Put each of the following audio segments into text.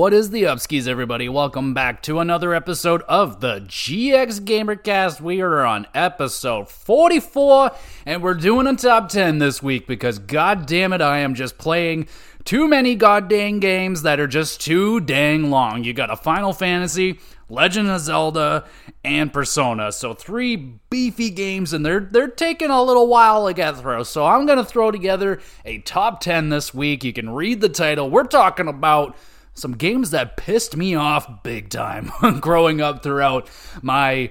what is the upskis, everybody? Welcome back to another episode of the GX Gamercast. We are on episode 44, and we're doing a top 10 this week because, god damn it, I am just playing too many goddamn games that are just too dang long. You got a Final Fantasy, Legend of Zelda, and Persona. So three beefy games, and they're they're taking a little while to get through. So I'm gonna throw together a top ten this week. You can read the title. We're talking about some games that pissed me off big time growing up throughout my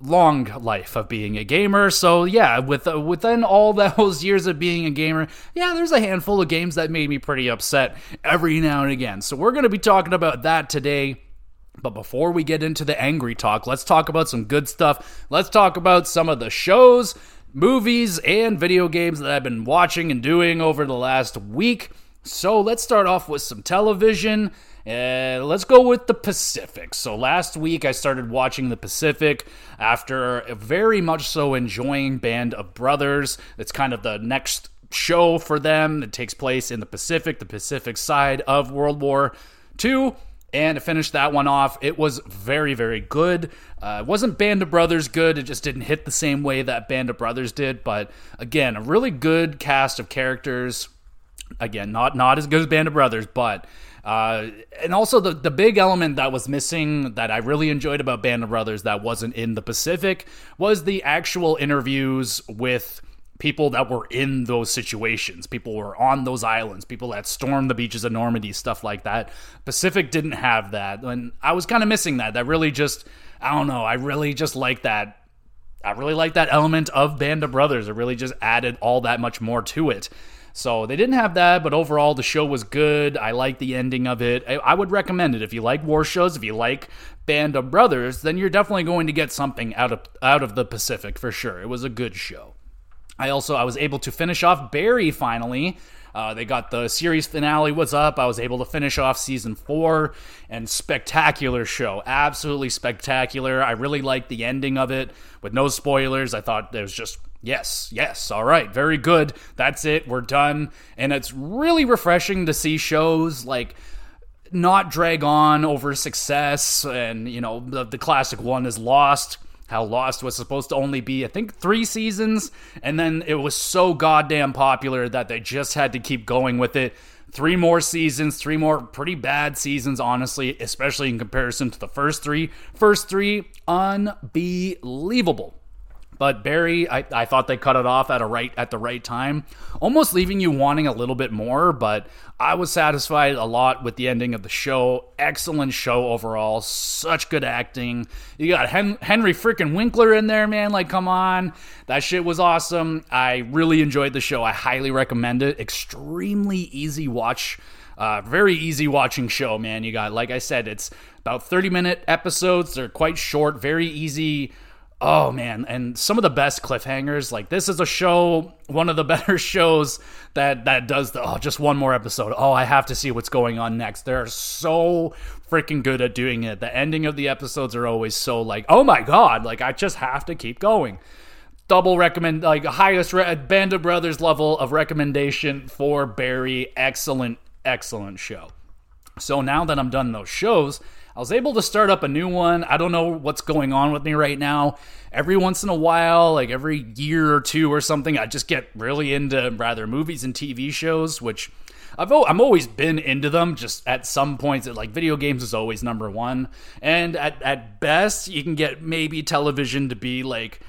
long life of being a gamer. So yeah, with uh, within all those years of being a gamer, yeah, there's a handful of games that made me pretty upset every now and again. So we're going to be talking about that today. But before we get into the angry talk, let's talk about some good stuff. Let's talk about some of the shows, movies, and video games that I've been watching and doing over the last week. So let's start off with some television. Uh, let's go with the Pacific. So last week I started watching the Pacific after very much so enjoying Band of Brothers. It's kind of the next show for them. It takes place in the Pacific, the Pacific side of World War II. And to finish that one off, it was very, very good. Uh, it wasn't Band of Brothers good. It just didn't hit the same way that Band of Brothers did. But again, a really good cast of characters. Again, not not as good as Band of Brothers, but uh, and also the the big element that was missing that I really enjoyed about Band of Brothers that wasn't in the Pacific was the actual interviews with people that were in those situations. People were on those islands, people that stormed the beaches of Normandy, stuff like that. Pacific didn't have that. And I was kind of missing that. That really just I don't know, I really just like that I really like that element of Band of Brothers. It really just added all that much more to it. So they didn't have that, but overall the show was good. I like the ending of it. I, I, would recommend it if you like war shows, if you like Band of Brothers, then you're definitely going to get something out of out of the Pacific for sure. It was a good show. I also I was able to finish off Barry finally. Uh, they got the series finale was up. I was able to finish off season four and spectacular show, absolutely spectacular. I really liked the ending of it with no spoilers. I thought it was just Yes, yes, all right, very good. That's it, we're done. And it's really refreshing to see shows like not drag on over success. And, you know, the, the classic one is Lost. How Lost was supposed to only be, I think, three seasons. And then it was so goddamn popular that they just had to keep going with it. Three more seasons, three more pretty bad seasons, honestly, especially in comparison to the first three. First three, unbelievable. But Barry, I, I thought they cut it off at a right at the right time, almost leaving you wanting a little bit more. But I was satisfied a lot with the ending of the show. Excellent show overall. Such good acting. You got Hen- Henry freaking Winkler in there, man. Like, come on, that shit was awesome. I really enjoyed the show. I highly recommend it. Extremely easy watch. Uh, very easy watching show, man. You got, like I said, it's about 30 minute episodes. They're quite short, very easy Oh man, and some of the best cliffhangers. Like this is a show, one of the better shows that that does the oh just one more episode. Oh, I have to see what's going on next. They're so freaking good at doing it. The ending of the episodes are always so like, oh my god, like I just have to keep going. Double recommend like highest re- Band of Brothers level of recommendation for Barry. Excellent, excellent show. So now that I'm done those shows, I was able to start up a new one. I don't know what's going on with me right now. Every once in a while, like every year or two or something, I just get really into rather movies and TV shows, which I've I'm always been into them. Just at some points, like video games is always number one, and at at best, you can get maybe television to be like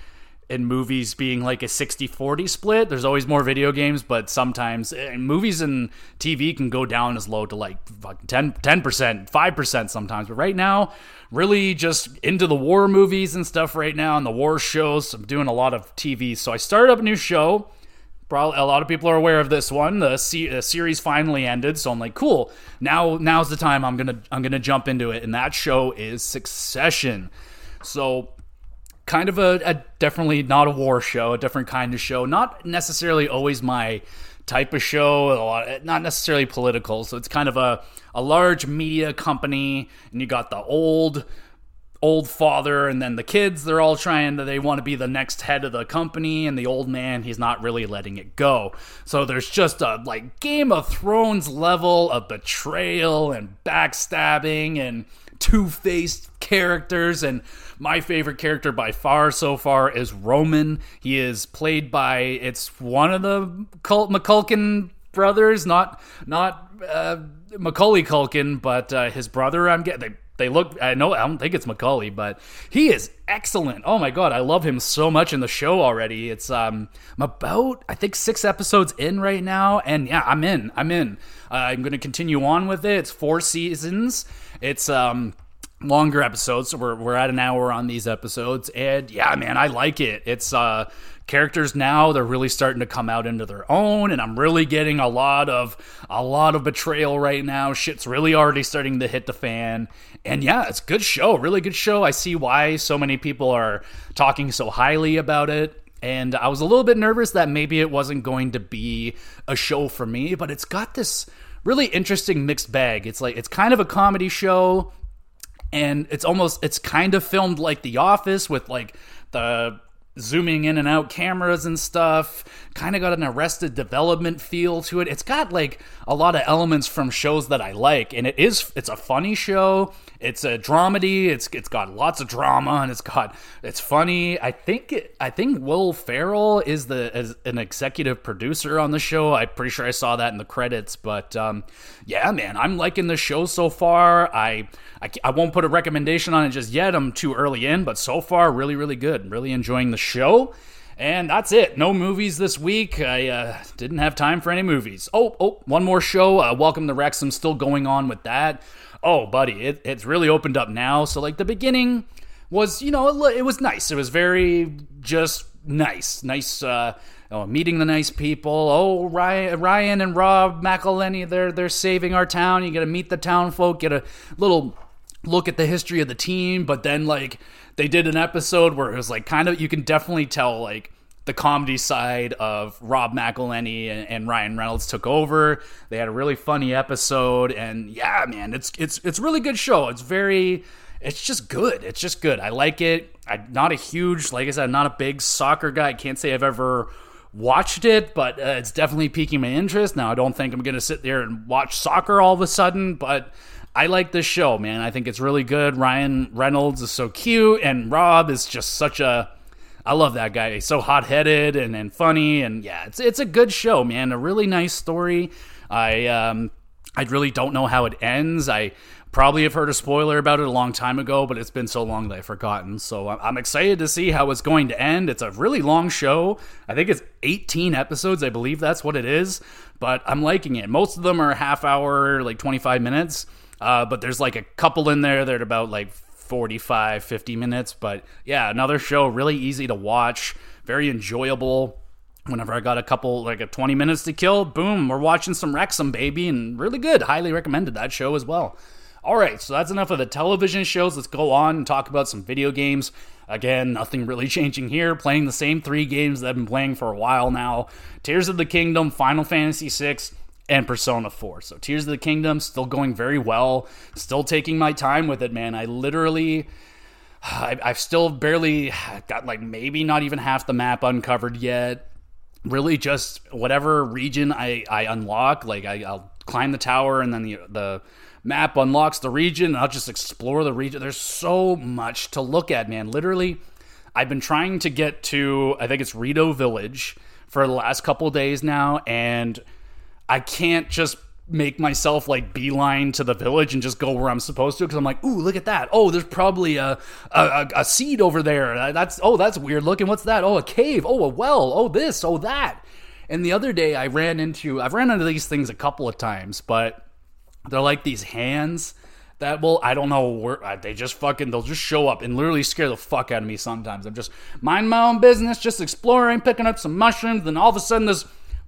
in movies being like a 60-40 split. There's always more video games, but sometimes and movies and TV can go down as low to like 10 10%, 5% sometimes. But right now, really just into the war movies and stuff right now and the war shows. I'm doing a lot of TV. So I started up a new show. Probably a lot of people are aware of this one. The, the series finally ended, so I'm like, cool. Now now's the time I'm to I'm to jump into it and that show is Succession. So kind of a, a, definitely not a war show, a different kind of show. Not necessarily always my type of show, lot, not necessarily political. So it's kind of a, a large media company, and you got the old old father and then the kids they're all trying they want to be the next head of the company and the old man he's not really letting it go so there's just a like game of thrones level of betrayal and backstabbing and two-faced characters and my favorite character by far so far is roman he is played by it's one of the Cult mcculkin brothers not not uh, macaulay culkin but uh, his brother i'm getting they look. I know. I don't think it's Macaulay, but he is excellent. Oh my god, I love him so much in the show already. It's um I'm about I think six episodes in right now, and yeah, I'm in. I'm in. Uh, I'm going to continue on with it. It's four seasons. It's um longer episodes so we're, we're at an hour on these episodes and yeah man i like it. It's uh characters now they're really starting to come out into their own and i'm really getting a lot of a lot of betrayal right now. Shit's really already starting to hit the fan. And yeah it's good show really good show. I see why so many people are talking so highly about it. And i was a little bit nervous that maybe it wasn't going to be a show for me but it's got this really interesting mixed bag. It's like it's kind of a comedy show and it's almost it's kind of filmed like The Office with like the zooming in and out cameras and stuff. Kind of got an arrested development feel to it. It's got like a lot of elements from shows that I like, and it is it's a funny show. It's a dramedy. It's it's got lots of drama and it's got it's funny. I think it, I think Will Ferrell is the is an executive producer on the show. I'm pretty sure I saw that in the credits. But um, yeah, man, I'm liking the show so far. I, I I won't put a recommendation on it just yet. I'm too early in, but so far, really really good. Really enjoying the show. And that's it. No movies this week. I uh, didn't have time for any movies. Oh, oh, one more show. Uh, Welcome to Wrexham. Still going on with that oh, buddy, it, it's really opened up now. So, like, the beginning was, you know, it, was nice. It was very just nice. Nice, uh, oh, meeting the nice people. Oh, Ryan, Ryan and Rob McElhenney, they're, they're saving our town. You get to meet the town folk, get a little look at the history of the team. But then, like, they did an episode where it was like kind of, you can definitely tell, like, the comedy side of Rob McElhenney and, and, Ryan Reynolds took over. They had a really funny episode, and yeah, man, it's it's it's really good show. It's very, it's just good. It's just good. I like it. I'm not a huge, like I said, I'm not a big soccer guy. I can't say I've ever watched it, but uh, it's definitely piquing my interest. Now, I don't think I'm gonna sit there and watch soccer all of a sudden, but. I like this show, man. I think it's really good. Ryan Reynolds is so cute, and Rob is just such a I love that guy. He's so hot headed and, and funny, and yeah, it's it's a good show, man. A really nice story. I um I really don't know how it ends. I probably have heard a spoiler about it a long time ago, but it's been so long that I've forgotten. So I'm excited to see how it's going to end. It's a really long show. I think it's 18 episodes. I believe that's what it is, but I'm liking it. Most of them are half hour, like 25 minutes. Uh, but there's like a couple in there that are about like 45, 50 minutes. But yeah, another show, really easy to watch, very enjoyable. Whenever I got a couple, like a 20 minutes to kill, boom, we're watching some Wrexham, baby, and really good. Highly recommended that show as well. All right, so that's enough of the television shows. Let's go on and talk about some video games. Again, nothing really changing here. Playing the same three games that I've been playing for a while now Tears of the Kingdom, Final Fantasy VI, and Persona 4. So Tears of the Kingdom still going very well. Still taking my time with it, man. I literally I, have still barely got like maybe not even half the map uncovered yet. Really, just whatever region I, I unlock, like I, will climb the tower and then the the map unlocks the region. I'll just explore the region. There's so much to look at, man. Literally, I've been trying to get to I think it's Rito Village for the last couple days now, and I can't just make myself like beeline to the village and just go where I'm supposed to because I'm like, ooh, look at that. Oh, there's probably a, a a seed over there. That's oh, that's weird looking. What's that? Oh, a cave. Oh, a well. Oh, this. Oh, that. And the other day I ran into I've ran into these things a couple of times, but they're like these hands that will I don't know where they just fucking they'll just show up and literally scare the fuck out of me sometimes. I'm just mind my own business, just exploring, picking up some mushrooms, then all of a sudden this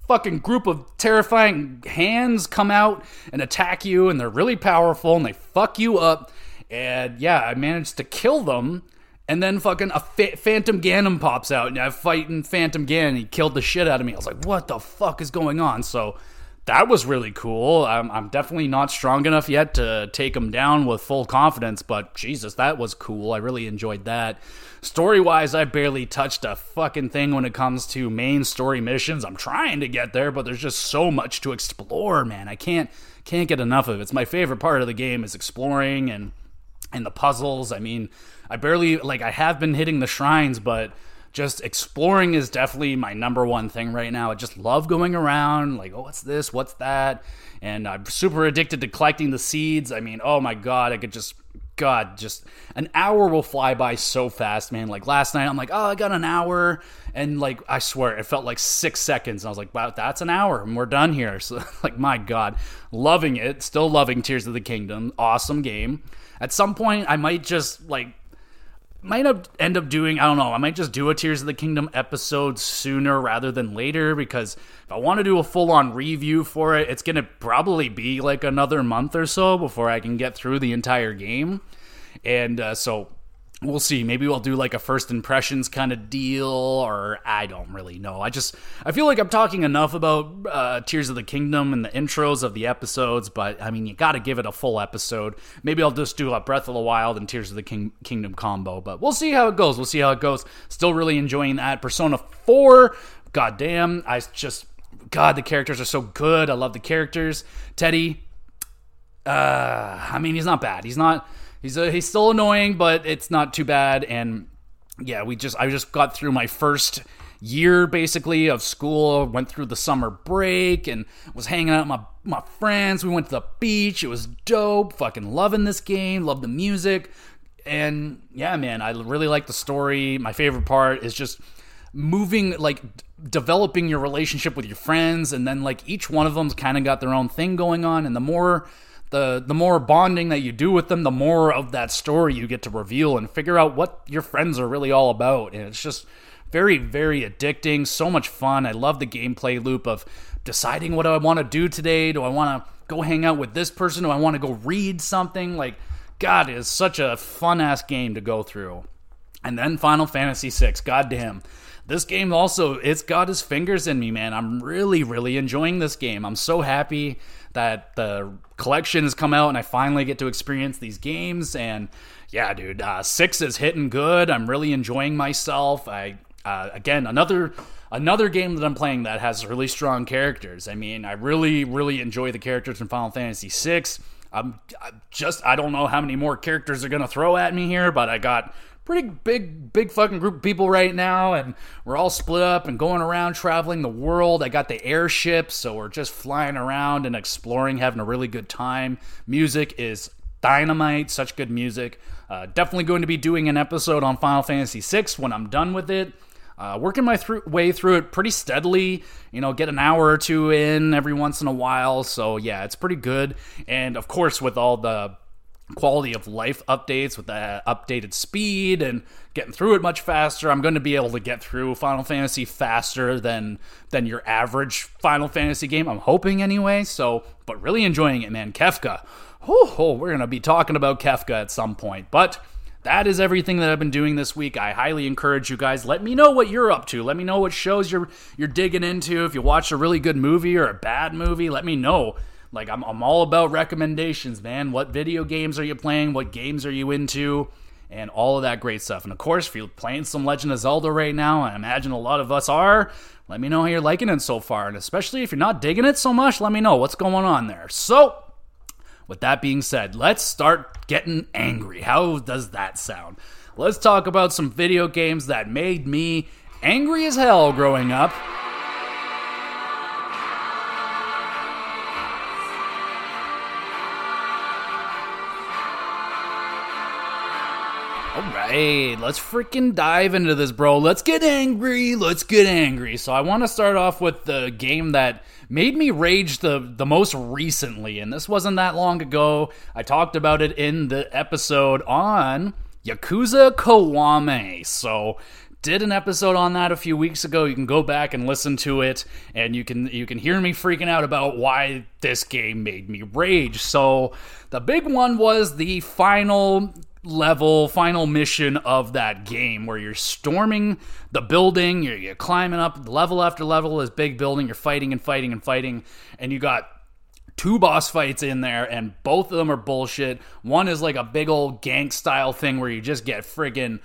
fucking group of terrifying hands come out and attack you, and they're really powerful and they fuck you up. And yeah, I managed to kill them. And then fucking a fa- Phantom Ganon pops out, and I'm fighting Phantom Ganon. He killed the shit out of me. I was like, what the fuck is going on? So that was really cool. I'm, I'm definitely not strong enough yet to take him down with full confidence, but Jesus, that was cool. I really enjoyed that. Story wise, I barely touched a fucking thing when it comes to main story missions. I'm trying to get there, but there's just so much to explore, man. I can't can't get enough of it. It's my favorite part of the game is exploring and and the puzzles. I mean, I barely like I have been hitting the shrines, but just exploring is definitely my number one thing right now. I just love going around, like, oh, what's this? What's that? And I'm super addicted to collecting the seeds. I mean, oh my God, I could just, God, just an hour will fly by so fast, man. Like last night, I'm like, oh, I got an hour. And like, I swear, it felt like six seconds. And I was like, wow, that's an hour and we're done here. So, like, my God, loving it. Still loving Tears of the Kingdom. Awesome game. At some point, I might just like might end up doing I don't know I might just do a Tears of the Kingdom episode sooner rather than later because if I want to do a full on review for it it's gonna probably be like another month or so before I can get through the entire game. And uh, so we'll see. Maybe we'll do like a first impressions kind of deal or i don't really know. I just i feel like i'm talking enough about uh, tears of the kingdom and the intros of the episodes but i mean you gotta give it a full episode. Maybe i'll just do a breath of the wild and tears of the King- kingdom combo but we'll see how it goes. We'll see how it goes. Still really enjoying that. Persona 4 god damn i just god the characters are so good. I love the characters. Teddy uh i mean he's not bad. He's not he's uh, he's still annoying, but it's not too bad. And yeah, we just I just got through my first year basically of school. Went through the summer break and was hanging out with my my friends. We went to the beach. It was dope. Fucking loving this game. Love the music. And yeah, man, I really like the story. My favorite part is just moving like developing your relationship with your friends and then like each one of them's kind of got their own thing going on and the more the the more bonding that you do with them, the more of that story you get to reveal and figure out what your friends are really all about. And it's just very very addicting, so much fun. I love the gameplay loop of deciding what do I want to do today? Do I want to go hang out with this person? Do I want to go read something? Like god, it is such a fun ass game to go through. And then Final Fantasy 6, goddamn. This game also, it's got his fingers in me, man. I'm really, really enjoying this game. I'm so happy that the collection has come out and I finally get to experience these games. And yeah, dude, uh, six is hitting good. I'm really enjoying myself. I uh, again another another game that I'm playing that has really strong characters. I mean, I really really enjoy the characters in Final Fantasy six. I'm, I'm just I don't know how many more characters are gonna throw at me here, but I got pretty big, big fucking group of people right now, and we're all split up and going around traveling the world. I got the airship, so we're just flying around and exploring, having a really good time. Music is dynamite, such good music. Uh, definitely going to be doing an episode on Final Fantasy VI when I'm done with it. Uh, working my th- way through it pretty steadily, you know, get an hour or two in every once in a while. So, yeah, it's pretty good. And of course, with all the quality of life updates with the updated speed and getting through it much faster. I'm going to be able to get through Final Fantasy faster than than your average Final Fantasy game. I'm hoping anyway. So, but really enjoying it, man. Kefka. Oh, we're going to be talking about Kefka at some point. But that is everything that I've been doing this week. I highly encourage you guys. Let me know what you're up to. Let me know what shows you're you're digging into. If you watch a really good movie or a bad movie, let me know. Like I'm I'm all about recommendations, man. What video games are you playing? What games are you into? And all of that great stuff. And of course, if you're playing some Legend of Zelda right now, I imagine a lot of us are, let me know how you're liking it so far. And especially if you're not digging it so much, let me know what's going on there. So, with that being said, let's start getting angry. How does that sound? Let's talk about some video games that made me angry as hell growing up. Right, let's freaking dive into this, bro. Let's get angry. Let's get angry. So I want to start off with the game that made me rage the the most recently, and this wasn't that long ago. I talked about it in the episode on Yakuza Kiwami. So did an episode on that a few weeks ago. You can go back and listen to it, and you can you can hear me freaking out about why this game made me rage. So the big one was the final level, final mission of that game where you're storming the building, you're, you're climbing up level after level, this big building, you're fighting and fighting and fighting, and you got two boss fights in there, and both of them are bullshit. One is like a big old gank style thing where you just get friggin'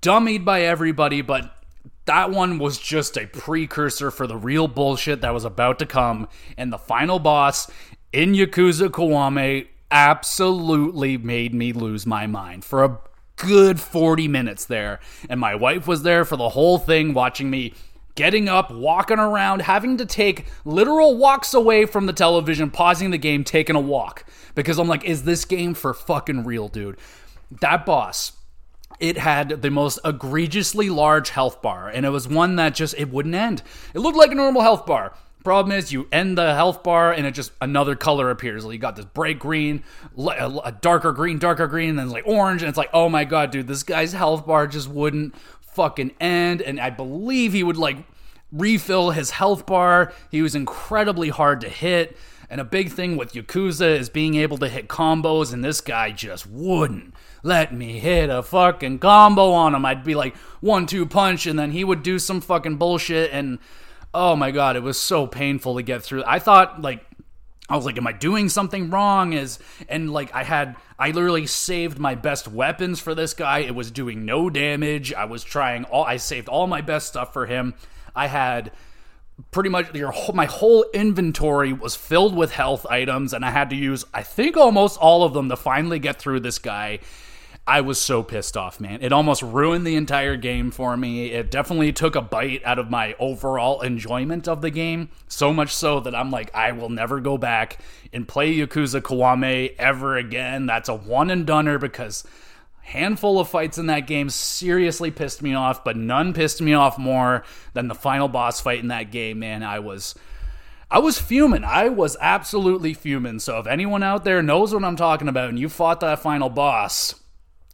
dummied by everybody, but that one was just a precursor for the real bullshit that was about to come. And the final boss in Yakuza Kiwami absolutely made me lose my mind for a good 40 minutes there. And my wife was there for the whole thing, watching me getting up, walking around, having to take literal walks away from the television, pausing the game, taking a walk. Because I'm like, is this game for fucking real, dude? That boss, it had the most egregiously large health bar, and it was one that just it wouldn't end. It looked like a normal health bar. Problem is, you end the health bar and it just another color appears. Like you got this bright green, a darker green, darker green, and then like orange, and it's like, oh my god, dude, this guy's health bar just wouldn't fucking end. And I believe he would like refill his health bar. He was incredibly hard to hit. And a big thing with Yakuza is being able to hit combos, and this guy just wouldn't let me hit a fucking combo on him. I'd be like one two punch, and then he would do some fucking bullshit, and oh my god, it was so painful to get through. I thought like I was like, am I doing something wrong? Is and like I had I literally saved my best weapons for this guy. It was doing no damage. I was trying all I saved all my best stuff for him. I had pretty much your my whole inventory was filled with health items and I had to use I think almost all of them to finally get through this guy I was so pissed off, man. It almost ruined the entire game for me. It definitely took a bite out of my overall enjoyment of the game. So much so that I'm like, I will never go back and play Yakuza Kiwami ever again. That's a one and doneer because handful of fights in that game seriously pissed me off, but none pissed me off more than the final boss fight in that game, man. I was I was fuming. I was absolutely fuming. So if anyone out there knows what I'm talking about and you fought that final boss,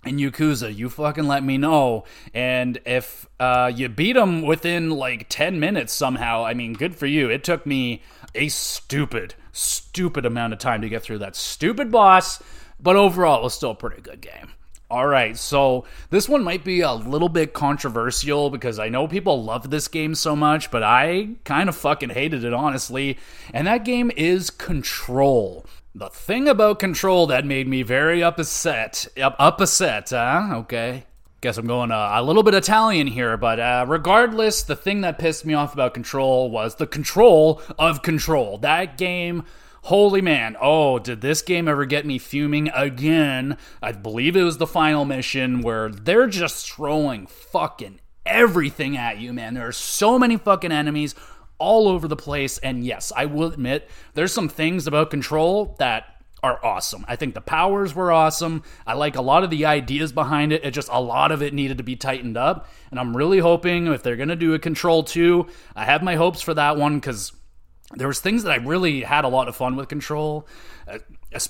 in Yakuza, you fucking let me know. And if uh, you beat them within like 10 minutes somehow, I mean, good for you. It took me a stupid, stupid amount of time to get through that stupid boss, but overall, it was still a pretty good game. All right, so this one might be a little bit controversial because I know people love this game so much, but I kind of fucking hated it, honestly. And that game is Control. The thing about Control that made me very upset, up, upset, huh? Okay. Guess I'm going uh, a little bit Italian here, but uh, regardless, the thing that pissed me off about Control was the control of Control. That game Holy man, oh, did this game ever get me fuming again? I believe it was the final mission where they're just throwing fucking everything at you, man. There are so many fucking enemies all over the place. And yes, I will admit there's some things about Control that are awesome. I think the powers were awesome. I like a lot of the ideas behind it. It just a lot of it needed to be tightened up. And I'm really hoping if they're going to do a Control 2, I have my hopes for that one cuz there was things that I really had a lot of fun with Control. Uh,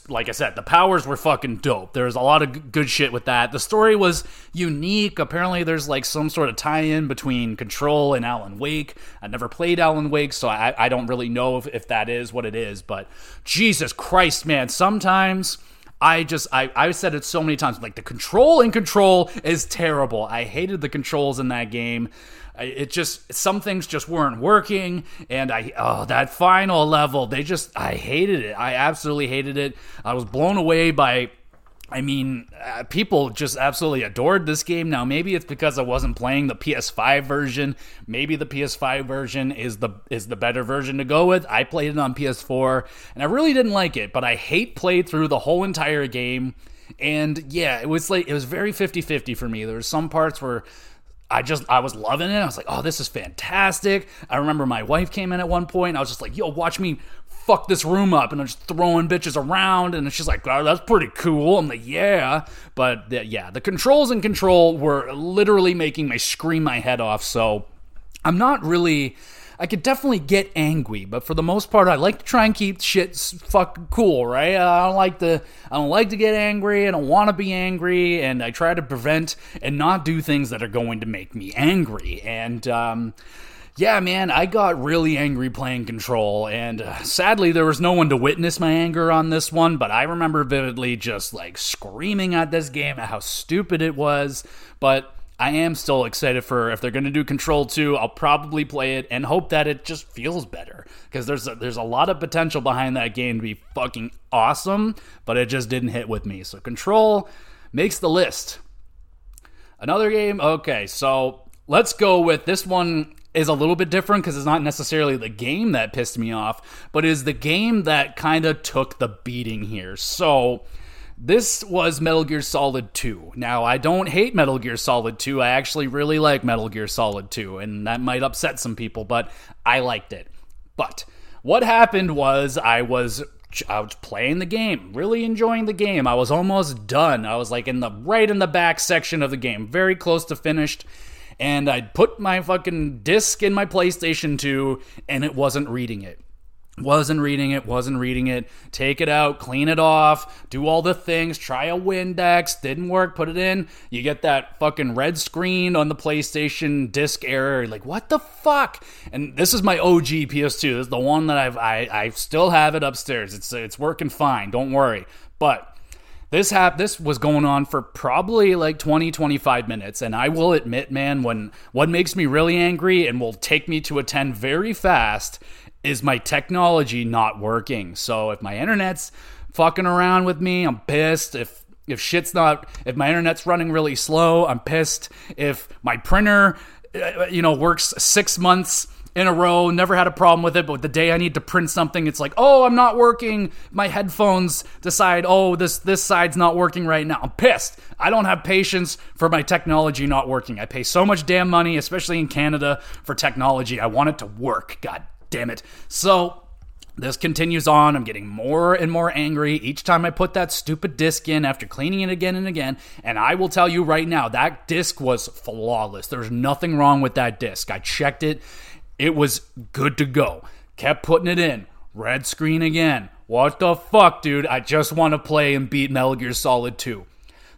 like I said, the powers were fucking dope. There was a lot of good shit with that. The story was unique. Apparently, there's like some sort of tie-in between Control and Alan Wake. I never played Alan Wake, so I, I don't really know if, if that is what it is. But Jesus Christ, man! Sometimes I just I I've said it so many times. Like the control in Control is terrible. I hated the controls in that game. It just some things just weren't working, and I oh that final level they just I hated it. I absolutely hated it. I was blown away by I mean, uh, people just absolutely adored this game. Now, maybe it's because I wasn't playing the PS5 version. Maybe the PS5 version is the is the better version to go with. I played it on PS4 and I really didn't like it, but I hate played through the whole entire game. And yeah, it was like it was very 50-50 for me. There were some parts where I just I was loving it. I was like, "Oh, this is fantastic." I remember my wife came in at one point. I was just like, "Yo, watch me fuck this room up and I'm just throwing bitches around and she's like oh, that's pretty cool i'm like yeah but the, yeah the controls and control were literally making me scream my head off so i'm not really I could definitely get angry, but for the most part, I like to try and keep shit fucking cool, right? I don't like to, I don't like to get angry. I don't want to be angry, and I try to prevent and not do things that are going to make me angry. And um, yeah, man, I got really angry playing Control, and uh, sadly, there was no one to witness my anger on this one, but I remember vividly just like screaming at this game at how stupid it was. But I am still excited for if they're going to do Control 2, I'll probably play it and hope that it just feels better because there's a, there's a lot of potential behind that game to be fucking awesome, but it just didn't hit with me. So Control makes the list. Another game, okay, so let's go with this one is a little bit different because it's not necessarily the game that pissed me off, but is the game that kind of took the beating here. So, this was Metal Gear Solid 2. Now, I don't hate Metal Gear Solid 2. I actually really like Metal Gear Solid 2, and that might upset some people, but I liked it. But what happened was I was I was playing the game, really enjoying the game. I was almost done. I was like in the right in the back section of the game, very close to finished and I'd put my fucking disc in my PlayStation 2 and it wasn't reading it. Wasn't reading it, wasn't reading it. Take it out, clean it off, do all the things, try a Windex, didn't work, put it in. You get that fucking red screen on the PlayStation disc error. like, what the fuck? And this is my OG PS2. This is the one that I've I, I still have it upstairs. It's it's working fine, don't worry. But this hap- this was going on for probably like 20 25 minutes and I will admit man when what makes me really angry and will take me to a 10 very fast is my technology not working. So if my internet's fucking around with me, I'm pissed. If if shit's not if my internet's running really slow, I'm pissed. If my printer uh, you know works 6 months in a row, never had a problem with it, but the day I need to print something, it's like, oh, I'm not working. My headphones decide, oh, this this side's not working right now. I'm pissed. I don't have patience for my technology not working. I pay so much damn money, especially in Canada, for technology. I want it to work. God damn it. So this continues on. I'm getting more and more angry each time I put that stupid disc in after cleaning it again and again. And I will tell you right now, that disc was flawless. There's nothing wrong with that disc. I checked it it was good to go. Kept putting it in. Red screen again. What the fuck, dude? I just want to play and beat Metal Gear Solid 2.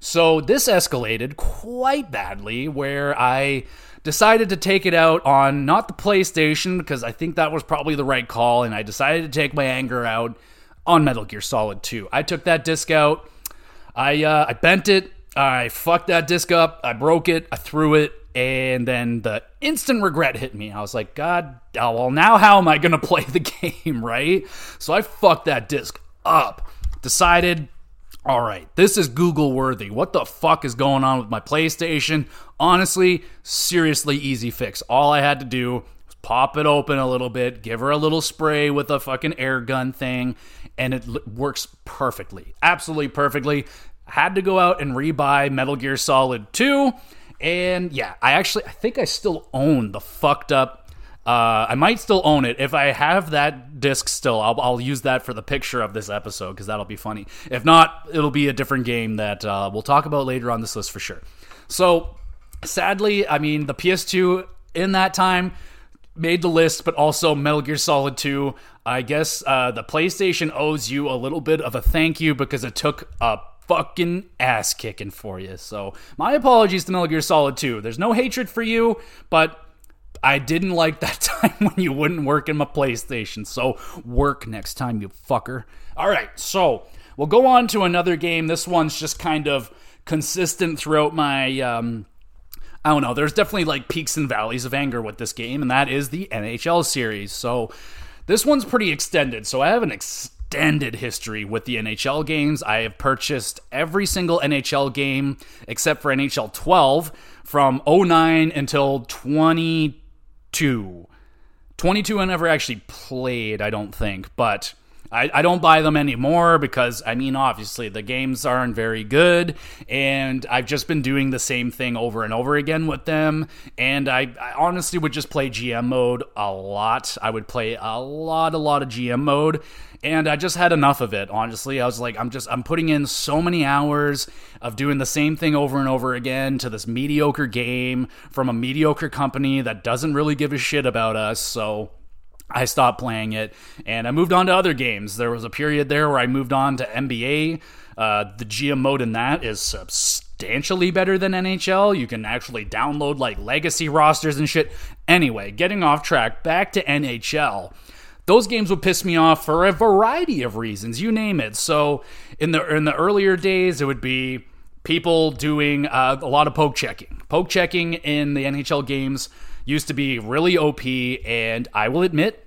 So this escalated quite badly where I decided to take it out on not the PlayStation because I think that was probably the right call and I decided to take my anger out on Metal Gear Solid 2. I took that disc out. I uh, I bent it. I fucked that disc up. I broke it. I threw it and then the instant regret hit me. I was like, God, oh, well, now how am I going to play the game, right? So I fucked that disc up. Decided, all right, this is Google worthy. What the fuck is going on with my PlayStation? Honestly, seriously easy fix. All I had to do was pop it open a little bit, give her a little spray with a fucking air gun thing, and it works perfectly. Absolutely perfectly. Had to go out and rebuy Metal Gear Solid 2 and yeah, I actually I think I still own the fucked up. Uh, I might still own it. If I have that disc still, I'll, I'll use that for the picture of this episode because that'll be funny. If not, it'll be a different game that uh, we'll talk about later on this list for sure. So, sadly, I mean, the PS2 in that time made the list, but also Metal Gear Solid 2. I guess uh, the PlayStation owes you a little bit of a thank you because it took a fucking ass kicking for you. So, my apologies to Metal Gear Solid 2. There's no hatred for you, but I didn't like that time when you wouldn't work in my PlayStation. So, work next time, you fucker. All right, so we'll go on to another game. This one's just kind of consistent throughout my. Um, I don't know. There's definitely like peaks and valleys of anger with this game, and that is the NHL series. So, this one's pretty extended. So, I have an extended history with the NHL games. I have purchased every single NHL game except for NHL 12 from 09 until 22. 22 I never actually played, I don't think, but I, I don't buy them anymore because, I mean, obviously the games aren't very good, and I've just been doing the same thing over and over again with them. And I, I honestly would just play GM mode a lot. I would play a lot, a lot of GM mode and I just had enough of it. Honestly, I was like, I'm just I'm putting in so many hours of doing the same thing over and over again to this mediocre game from a mediocre company that doesn't really give a shit about us. So I stopped playing it and I moved on to other games. There was a period there where I moved on to NBA. Uh, the GM mode in that is substantially better than NHL. You can actually download like legacy rosters and shit. Anyway, getting off track, back to NHL those games would piss me off for a variety of reasons, you name it. So in the in the earlier days, it would be people doing uh, a lot of poke checking. Poke checking in the NHL games used to be really OP, and I will admit.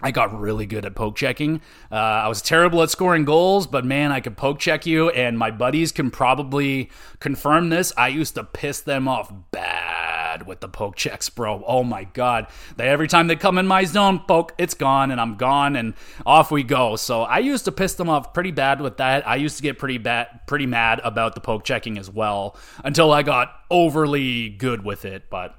I got really good at poke checking. Uh, I was terrible at scoring goals, but man, I could poke check you, and my buddies can probably confirm this. I used to piss them off bad bad with the poke checks, bro. Oh my god. They every time they come in my zone, poke, it's gone and I'm gone and off we go. So I used to piss them off pretty bad with that. I used to get pretty bad pretty mad about the poke checking as well until I got overly good with it, but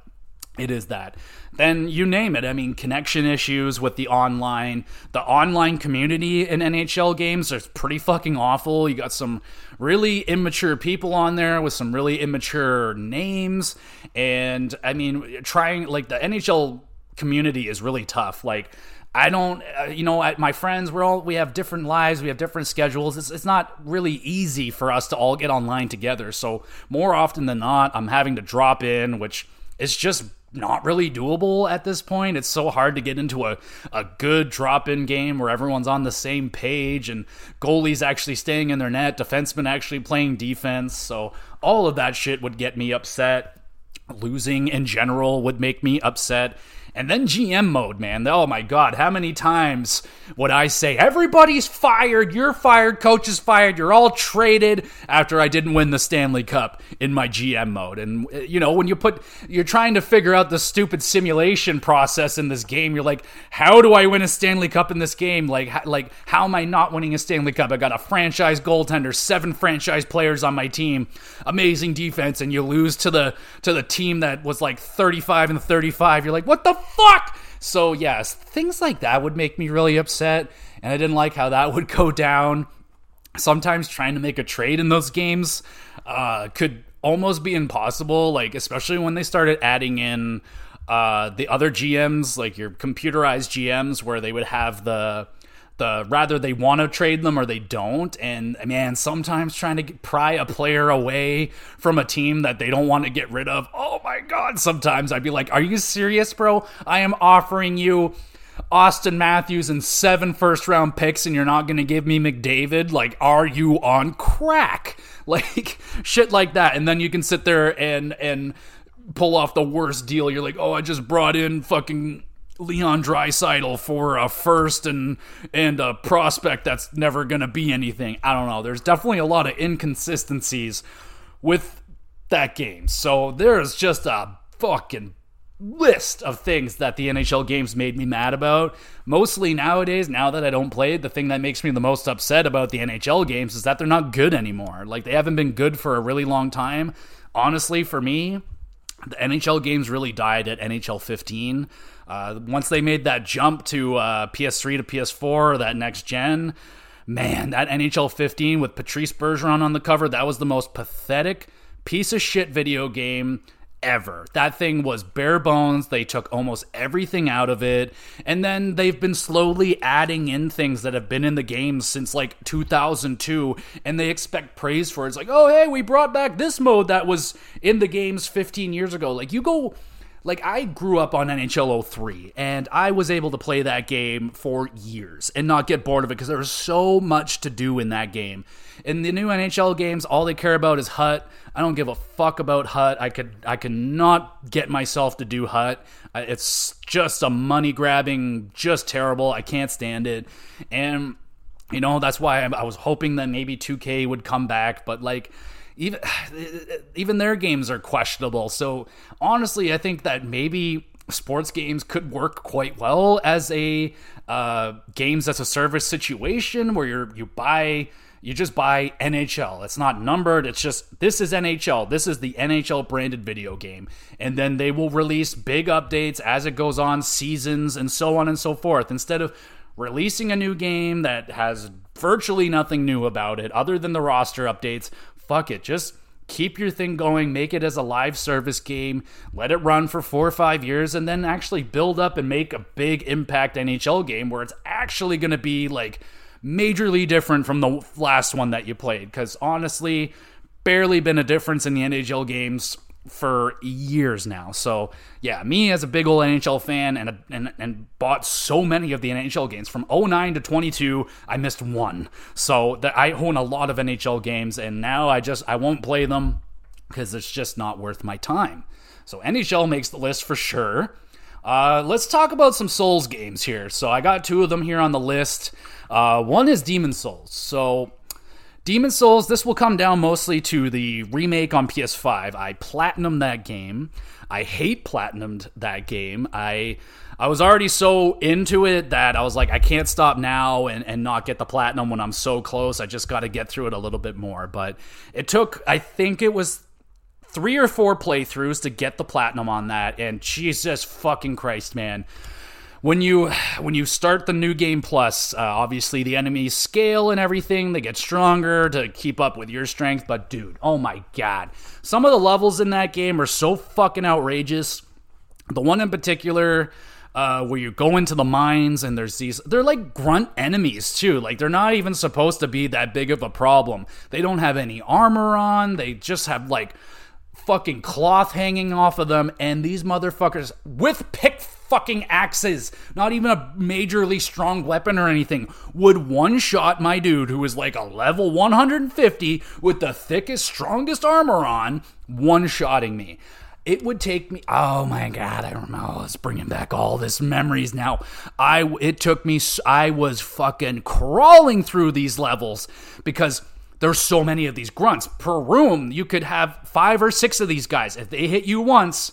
it is that. Then you name it. I mean, connection issues with the online, the online community in NHL games is pretty fucking awful. You got some really immature people on there with some really immature names, and I mean, trying like the NHL community is really tough. Like. I don't, uh, you know, my friends, we're all, we have different lives, we have different schedules. It's, it's not really easy for us to all get online together. So, more often than not, I'm having to drop in, which is just not really doable at this point. It's so hard to get into a, a good drop in game where everyone's on the same page and goalies actually staying in their net, defensemen actually playing defense. So all of that shit would get me upset. Losing in general would make me upset. And then GM mode, man. Oh my God, how many times would I say, everybody's fired, you're fired, coach is fired, you're all traded after I didn't win the Stanley Cup in my GM mode? And, uh, you know, when you put, you're trying to figure out the stupid simulation process in this game, you're like, how do I win a Stanley Cup in this game? Like, like, how am I not winning a Stanley Cup? I got a franchise goaltender, seven franchise players on my team, amazing defense, and you lose to the, to the team that was like 35 and 35. You're like, what the fuck? So, yes, things like that would make me really upset, and I didn't like how that would go down. Sometimes trying to make a trade in those games uh, could almost be impossible, like, especially when they started adding in uh, the other GMs, like your computerized GMs, where they would have the the rather they want to trade them or they don't. And man, sometimes trying to pry a player away from a team that they don't want to get rid of. Oh my god! Sometimes I'd be like, "Are you serious, bro? I am offering you." Auston Matthews and seven first round picks, and you're not going to give me McDavid? Like, are you on crack? Like, shit like that. And then you can sit there and, and, pull off the worst deal. You're like, oh, I just brought in fucking Leon Draisaitl for a first and and a prospect that's never going to be anything. I don't know. There's definitely a lot of inconsistencies with that game. So there's just a fucking list of things that the NHL games made me mad about. Mostly nowadays, now that I don't play the thing that makes me the most upset about the NHL games is that they're not good anymore. Like they haven't been good for a really long time. Honestly, for me, the NHL games really died at NHL 15. Uh, once they made that jump to uh, PS3 to PS4, that next gen, man, that NHL 15 with Patrice Bergeron on the cover, that was the most pathetic piece of shit video game ever. That thing was bare bones. They took almost everything out of it. And then they've been slowly adding in things that have been in the games since like 2002 and they expect praise for it. It's like, "Oh, hey, we brought back this mode that was in the games 15 years ago." Like you go like I grew up on NHL 03 and I was able to play that game for years and not get bored of it because there was so much to do in that game. In the new NHL games, all they care about is hut. I don't give a fuck about hut. I could I cannot get myself to do hut. It's just a money grabbing, just terrible. I can't stand it. And you know, that's why I was hoping that maybe 2K would come back, but like even even their games are questionable. So honestly, I think that maybe sports games could work quite well as a uh, games as a service situation where you're you buy you just buy NHL. It's not numbered. It's just this is NHL. This is the NHL branded video game. And then they will release big updates as it goes on, seasons and so on and so forth. Instead of releasing a new game that has virtually nothing new about it other than the roster updates, fuck it. Just keep your thing going, make it as a live service game, let it run for four or five years, and then actually build up and make a big impact NHL game where it's actually going to be like majorly different from the last one that you played. Because honestly, barely been a difference in the NHL games for years now. So yeah, me as a big old NHL fan and, a, and and bought so many of the NHL games from 09 to 22, I missed one. So that I own a lot of NHL games and now I just I won't play them because it's just not worth my time. So NHL makes the list for sure. Uh, let's talk about some Souls games here. So I got two of them here on the list. Uh, one is Demon Souls. So Demon Souls, this will come down mostly to the remake on PS5. I platinumed that game. I hate platinumed that game. I I was already so into it that I was like, I can't stop now and, and not get the platinum when I'm so close. I just got to get through it a little bit more. But it took, I think it was three or four playthroughs to get the platinum on that. And Jesus fucking Christ, man when you when you start the new game plus uh, obviously the enemies scale and everything they get stronger to keep up with your strength but dude oh my god. Some of the levels in that game are so fucking outrageous. The one in particular uh, where you go into the mines and there's these they're like grunt enemies too. Like they're not even supposed to be that big of a problem. They don't have any armor on. They just have like fucking cloth hanging off of them. And these motherfuckers with pick fucking axes, not even a majorly strong weapon or anything, would one shot my dude who was like a level 150 with the thickest, strongest armor on, one shotting me. It would take me. Oh my god! I don't. Oh, it's bringing back all this memories now. I it took me. I was fucking crawling through these levels because there's so many of these grunts per room. You could have five or six of these guys. If they hit you once,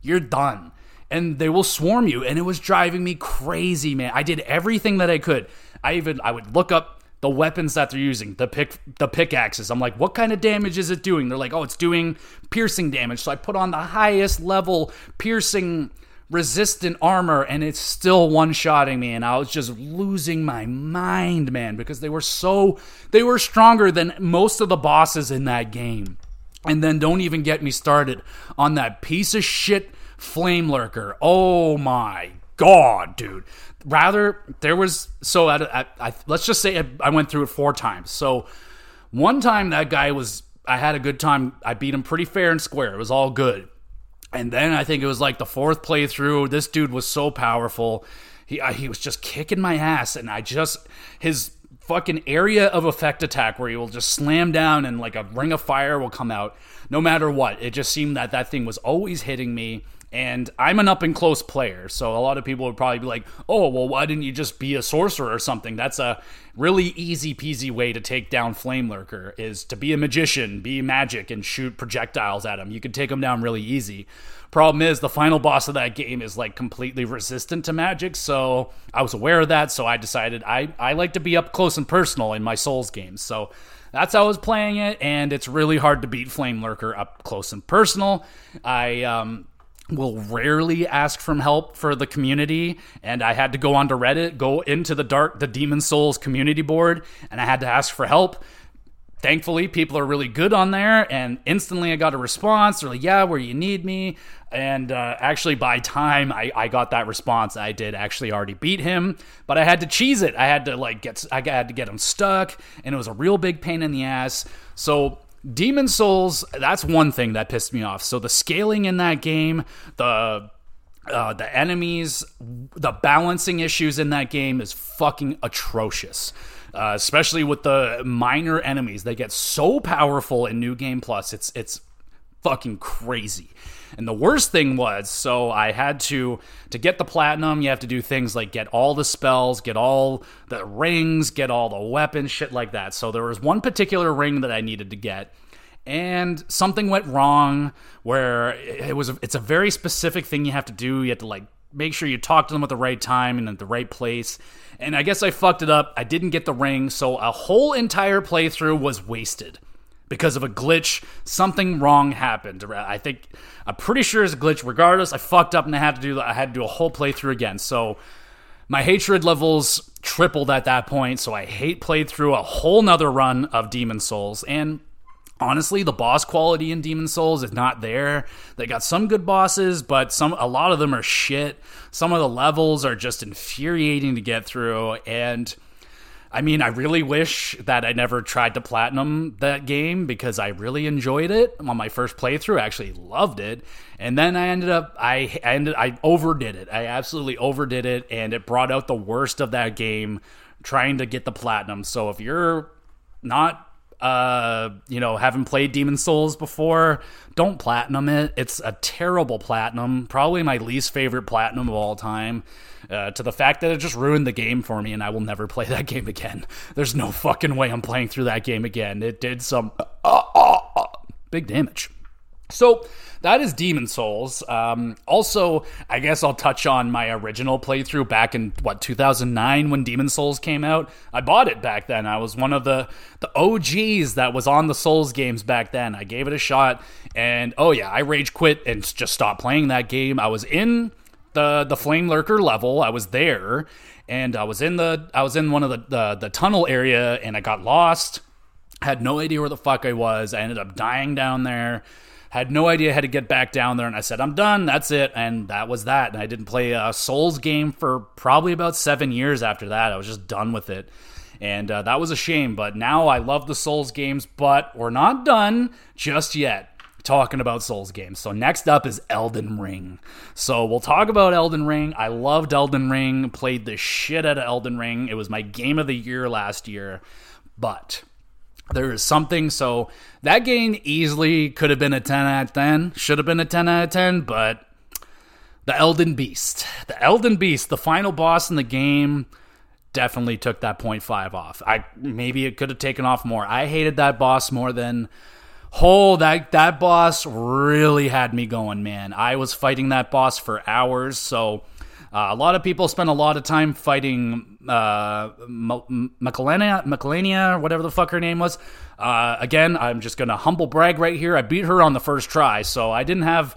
you're done and they will swarm you and it was driving me crazy man. I did everything that i could. I even i would look up the weapons that they're using the pick the pickaxes. I'm like what kind of damage is it doing? They're like oh it's doing piercing damage. So i put on the highest level piercing resistant armor and it's still one-shotting me and i was just losing my mind man because they were so they were stronger than most of the bosses in that game. And then don't even get me started on that piece of shit Flame Lurker. Oh my god, dude. Rather, there was so I, let's just say I went through it four times. So one time that guy was I had a good time. I beat him pretty fair and square. It was all good. And then I think it was like the fourth playthrough. This dude was so powerful. He uh, he was just kicking my ass, and I just his fucking area of effect attack where he will just slam down and like a ring of fire will come out no matter what. It just seemed that that thing was always hitting me. And I'm an up and close player, so a lot of people would probably be like, "Oh, well, why didn't you just be a sorcerer or something?" That's a really easy peasy way to take down Flame Lurker is to be a magician, be magic, and shoot projectiles at him. You could take him down really easy. Problem is, the final boss of that game is like completely resistant to magic, so I was aware of that. So I decided I I like to be up close and personal in my Souls games. So that's how I was playing it, and it's really hard to beat Flame Lurker up close and personal. I um, will rarely ask from help for the community and i had to go onto reddit go into the dark the demon souls community board and i had to ask for help. Thankfully people are really good on there and instantly i got a response. They're like yeah where you need me? And uh, actually by time I, I got that response i did actually already beat him but i had to cheese it. I had to like get i had to get him stuck and it was a real big pain in the ass. So Demon Souls, that's one thing that pissed me off. So the scaling in that game, the uh, the enemies, the balancing issues in that game is fucking atrocious. Uh, especially with the minor enemies, they get so powerful in New Game Plus. It's it's fucking crazy. And the worst thing was, so I had to to get the platinum, you have to do things like get all the spells, get all the rings, get all the weapons, shit like that. So there was one particular ring that I needed to get, and something went wrong where it was it's a very specific thing you have to do. You have to like make sure you talk to them at the right time and at the right place. And I guess I fucked it up. I didn't get the ring, so a whole entire playthrough was wasted because of a glitch. Something wrong happened. I think I'm pretty sure it's a glitch. Regardless, I fucked up and I had to do I had to do a whole playthrough again. So my hatred levels tripled at that point. So I hate played through a whole nother run of Demon Souls and honestly the boss quality in demon souls is not there they got some good bosses but some a lot of them are shit some of the levels are just infuriating to get through and I mean, I really wish that I never tried to platinum that game because I really enjoyed it on my first playthrough. I actually loved it, and then I ended up I ended I overdid it. I absolutely overdid it, and it brought out the worst of that game trying to get the platinum. So if you're not uh, you know, haven't played Demon Souls before, don't platinum it. It's a terrible platinum, probably my least favorite platinum of all time. Uh, to the fact that it just ruined the game for me, and I will never play that game again. There's no fucking way I'm playing through that game again. It did some uh, uh, uh big damage. So that is Demon Souls. Um, also, I guess I'll touch on my original playthrough back in what 2009 when Demon Souls came out. I bought it back then. I was one of the the OGs that was on the Souls games back then. I gave it a shot, and oh yeah, I rage quit and just stopped playing that game. I was in the the Flame Lurker level. I was there, and I was in the I was in one of the the, the tunnel area, and I got lost. Had no idea where the fuck I was. I ended up dying down there had no idea how to get back down there, and I said, I'm done, that's it. And that was that. And I didn't play a Souls game for probably about seven years after that. I was just done with it. And uh, that was a shame, but now I love the Souls games, but we're not done just yet talking about Souls games. So next up is Elden Ring. So we'll talk about Elden Ring. I loved Elden Ring, played the shit out of Elden Ring. It was my game of the year last year. But there is something. So that game easily could have been a 10 out of 10 should have been a 10 out of 10 but the elden beast the elden beast the final boss in the game definitely took that 0.5 off. I maybe it could have taken off more. I hated that boss more than oh that that boss really had me going man. I was fighting that boss for hours so uh, a lot of people spend a lot of time fighting uh, Macalania, whatever the fuck her name was. Uh, again, I'm just gonna humble brag right here. I beat her on the first try, so I didn't have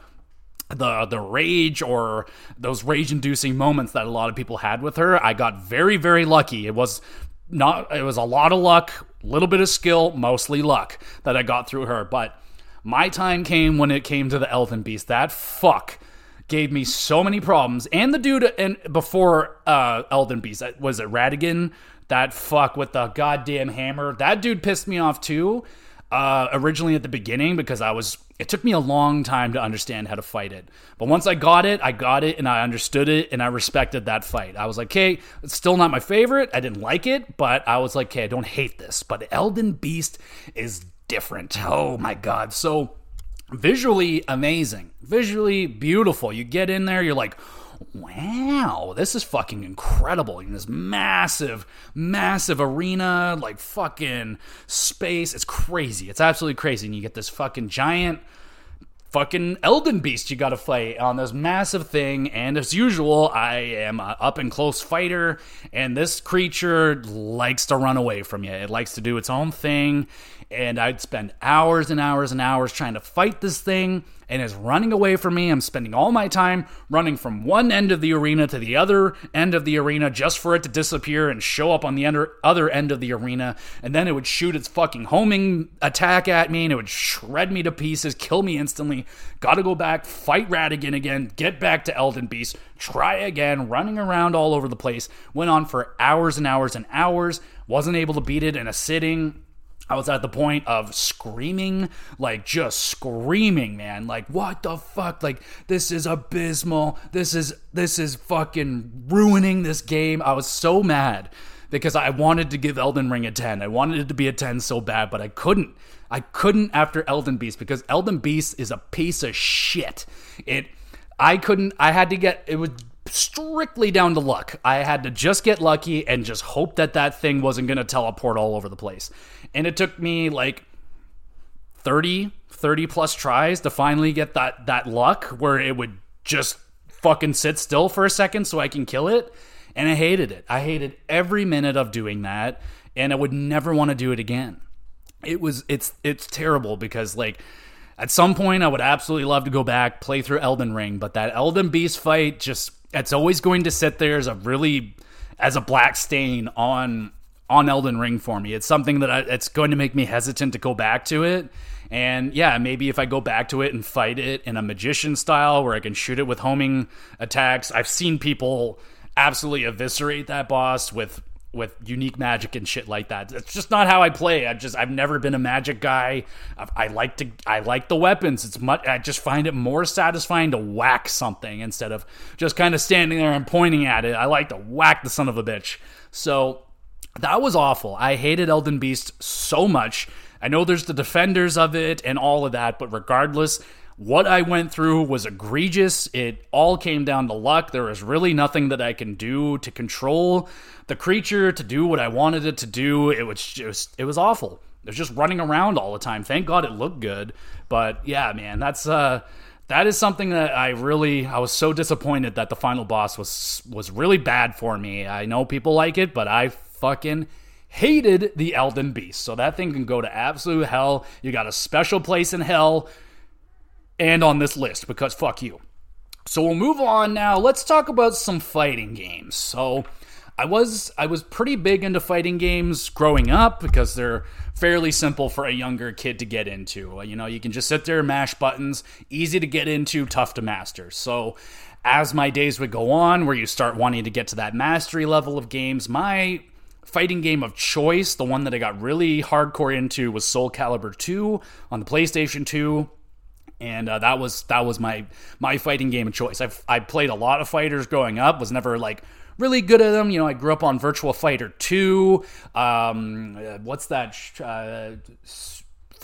the the rage or those rage inducing moments that a lot of people had with her. I got very very lucky. It was not it was a lot of luck, little bit of skill, mostly luck that I got through her, but my time came when it came to the Elden Beast. That fuck gave me so many problems. And the dude and before uh, Elden Beast was it Radagon? That fuck with the goddamn hammer. That dude pissed me off too. Uh, originally at the beginning because I was. It took me a long time to understand how to fight it. But once I got it, I got it and I understood it and I respected that fight. I was like, okay, it's still not my favorite. I didn't like it, but I was like, okay, I don't hate this. But Elden Beast is different. Oh my god. So visually amazing, visually beautiful. You get in there, you're like, wow, this is fucking incredible. In this massive, massive arena, like fucking space. It's crazy. It's absolutely crazy. And you get this fucking giant fucking Elden Beast you gotta fight on this massive thing. And as usual, I am an up and close fighter, and this creature likes to run away from you. It likes to do its own thing and I'd spend hours and hours and hours trying to fight this thing and it's running away from me. I'm spending all my time running from one end of the arena to the other end of the arena just for it to disappear and show up on the other end of the arena. And then it would shoot its fucking homing attack at me and it would shred me to pieces, kill me instantly. Gotta go back, fight Radagon again, get back to Elden Beast, try again, running around all over the place. Went on for hours and hours and hours. Wasn't able to beat it in a sitting I was at the point of screaming, like just screaming, man. Like, what the fuck? Like, this is abysmal. This is this is fucking ruining this game. I was so mad because I wanted to give Elden Ring a 10. I wanted it to be a 10 so bad, but I couldn't. I couldn't after Elden Beast because Elden Beast is a piece of shit. It I couldn't I had to get it was strictly down to luck. I had to just get lucky and just hope that that thing wasn't going to teleport all over the place. And it took me like 30, 30 plus tries to finally get that that luck where it would just fucking sit still for a second so I can kill it. And I hated it. I hated every minute of doing that, and I would never want to do it again. It was it's it's terrible because like at some point I would absolutely love to go back, play through Elden Ring, but that Elden Beast fight just it's always going to sit there as a really as a black stain on on Elden Ring for me. It's something that I, it's going to make me hesitant to go back to it. And yeah, maybe if I go back to it and fight it in a magician style where I can shoot it with homing attacks. I've seen people absolutely eviscerate that boss with with unique magic and shit like that. It's just not how I play. I just I've never been a magic guy. I, I, like to I like the weapons. It's much I just find it more satisfying to whack something instead of just kind of standing there and pointing at it. I like to whack the son of a bitch. So that was awful. I hated Elden Beast so much. I know there's the defenders of it and all of that, but regardless, what I went through was egregious. It all came down to luck. There was really nothing that I can do to control the creature to do what I wanted it to do. It was just it was awful. It was just running around all the time. Thank God it looked good, but yeah, man, that's uh that is something that I really I was so disappointed that the final boss was was really bad for me. I know people like it, but I fucking hated the Elden Beast. So that thing can go to absolute hell. You got a special place in hell and on this list because fuck you. So we'll move on now. Let's talk about some fighting games. So I was I was pretty big into fighting games growing up because they're fairly simple for a younger kid to get into. You know, you can just sit there and mash buttons, easy to get into, tough to master. So as my days would go on where you start wanting to get to that mastery level of games, my fighting game of choice, the one that I got really hardcore into was Soul Calibur 2 on the PlayStation 2 and uh, that was that was my my fighting game of choice. I've I played a lot of fighters growing up. Was never like really good at them. You know, I grew up on Virtual Fighter Two. Um, uh, what's that? Uh,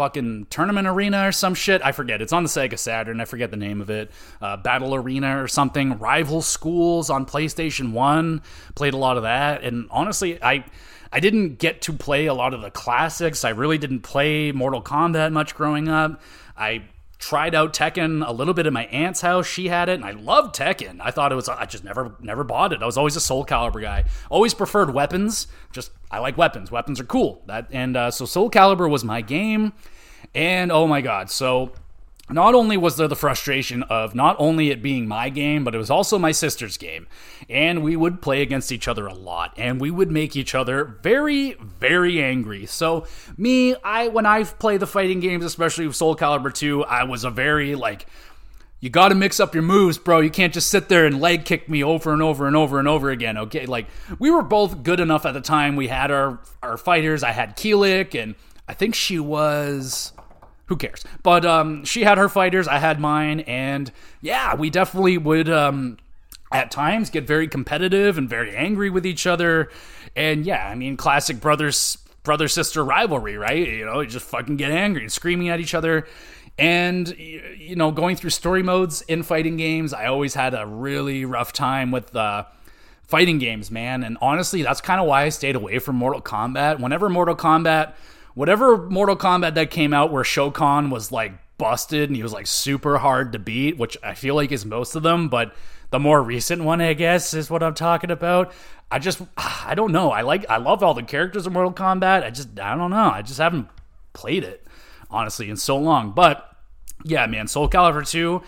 fucking tournament arena or some shit. I forget. It's on the Sega Saturn. I forget the name of it. Uh, Battle Arena or something. Rival Schools on PlayStation One. Played a lot of that. And honestly, I I didn't get to play a lot of the classics. I really didn't play Mortal Kombat much growing up. I tried out Tekken a little bit in my aunt's house. She had it, and I loved Tekken. I thought it was. I just never never bought it. I was always a Soul Calibur guy. Always preferred weapons. Just I like weapons. Weapons are cool. That and uh, so Soul Calibur was my game. And oh my god, so not only was there the frustration of not only it being my game, but it was also my sister's game. And we would play against each other a lot, and we would make each other very, very angry. So, me, I when I play the fighting games, especially with Soul Calibur 2, I was a very like you got to mix up your moves, bro. You can't just sit there and leg kick me over and over and over and over again. Okay, like we were both good enough at the time. We had our our fighters. I had Kilik, and I think she was who cares? But um, she had her fighters, I had mine, and yeah, we definitely would um, at times get very competitive and very angry with each other. And yeah, I mean, classic brothers brother sister rivalry, right? You know, you just fucking get angry and screaming at each other. And you know, going through story modes in fighting games, I always had a really rough time with uh, fighting games, man. And honestly, that's kind of why I stayed away from Mortal Kombat. Whenever Mortal Kombat whatever Mortal Kombat that came out where Shao Kahn was like busted and he was like super hard to beat, which I feel like is most of them, but the more recent one, I guess, is what I'm talking about. I just, ah, I don't know. I like, I love all the characters of Mortal Kombat. I just, I don't know. I just haven't played it, honestly, in so long. But yeah, man, Soul Calibur 2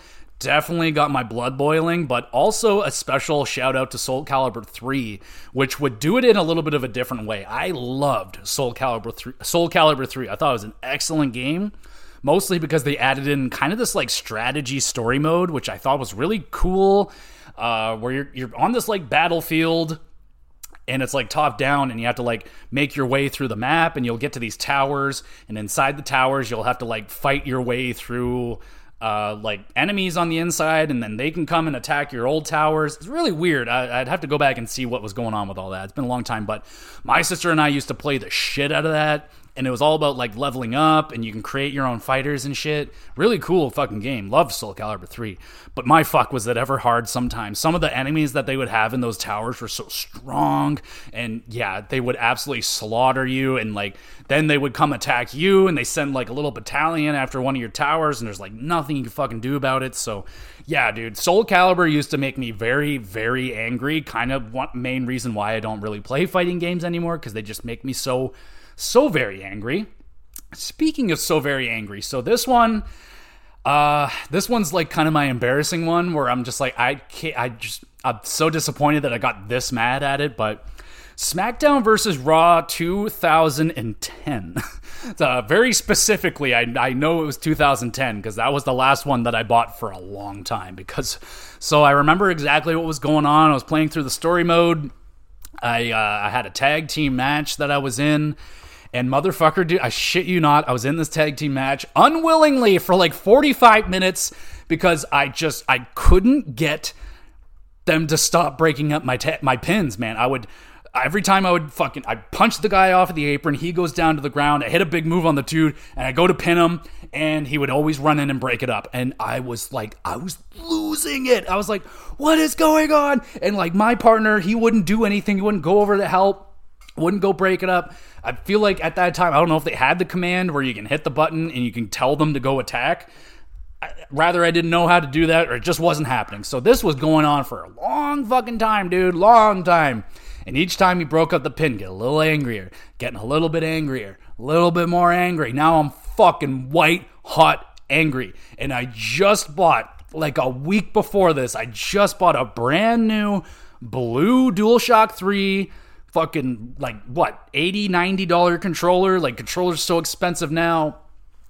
definitely got my blood boiling, but also a special shout out to Soul Calibur 3, which would do it in a little bit of a different way. I loved Soul Calibur 3. Soul Calibur 3. I thought it was an excellent game, mostly because they added in kind of this like strategy story mode, which I thought was really cool. Uh, where you're you're on this like battlefield and it's like top down and you have to like make your way through the map and you'll get to these towers and inside the towers you'll have to like fight your way through uh, like enemies on the inside, and then they can come and attack your old towers. It's really weird. I, would have to go back and see what was going on with all that. It's been a long time, but my sister and I used to play the shit out of that. And it was all about like leveling up and you can create your own fighters and shit. Really cool fucking game. Love Soul Calibur 3. But my fuck was it ever hard sometimes. Some of the enemies that they would have in those towers were so strong and yeah, they would absolutely slaughter you and like then they would come attack you and they send like a little battalion after one of your towers and there's like nothing you can fucking do about it. So yeah, dude, Soul Calibur used to make me very, very angry. Kind of one main reason why I don't really play fighting games anymore because they just make me so so very angry. Speaking of so very angry, so this one, uh, this one's like kind of my embarrassing one where I'm just like I can't. I just I'm so disappointed that I got this mad at it, but. SmackDown versus Raw 2010. uh, very specifically, I, I know it was 2010 because that was the last one that I bought for a long time. Because so I remember exactly what was going on. I was playing through the story mode. I uh, I had a tag team match that I was in, and motherfucker, dude, I shit you not, I was in this tag team match unwillingly for like 45 minutes because I just I couldn't get them to stop breaking up my ta- my pins, man. I would every time I would fucking I punch the guy off of the apron, he goes down to the ground. I hit a big move on the dude, and I go to pin him, and he would always run in and break it up. And I was like, I was losing it. I was like, what is going on? And like my partner, he wouldn't do anything. He wouldn't go over to help. Wouldn't go break it up. I feel like at that time, I don't know if they had the command where you can hit the button and you can tell them to go attack. Rather, I didn't know how to do that or it just wasn't happening. So this was going on for a long fucking time, dude. Long time. And each time he broke up the pin, get a little angrier, getting a little bit angrier, a little bit more angry. Now I'm fucking white hot angry. And I just bought, like a week before this, I just bought a brand new blue DualShock 3 fucking like what 80 90 dollar controller? Like controllers so expensive now.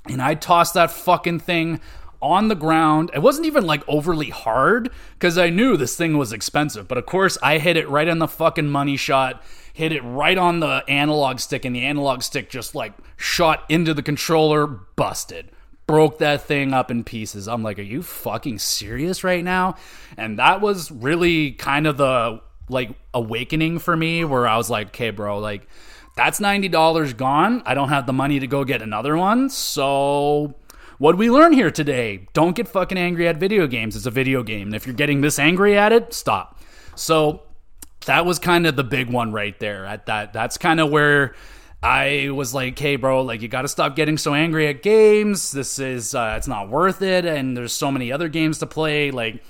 And i tossed that fucking thing on the ground. It wasn't even like overly hard because i knew this thing was expensive. But of course i hit it right on the fucking money shot hit it right on the analog stick and the analog stick just like shot into the controller busted. Broke that thing up in pieces. I'm like are you fucking serious right now? And that was really kind of the like awakening for me where I was like, okay, bro, like that's $90 gone. I don't have the money to go get another one. So what we learn here today? Don't get fucking angry at video games. It's a video game. If you're getting this angry at it, stop. So that was kind of the big one right there. At that that's kind of where I was like, "Hey, bro, like you got to stop getting so angry at games. This is uh, it's not worth it, and there's so many other games to play. Like,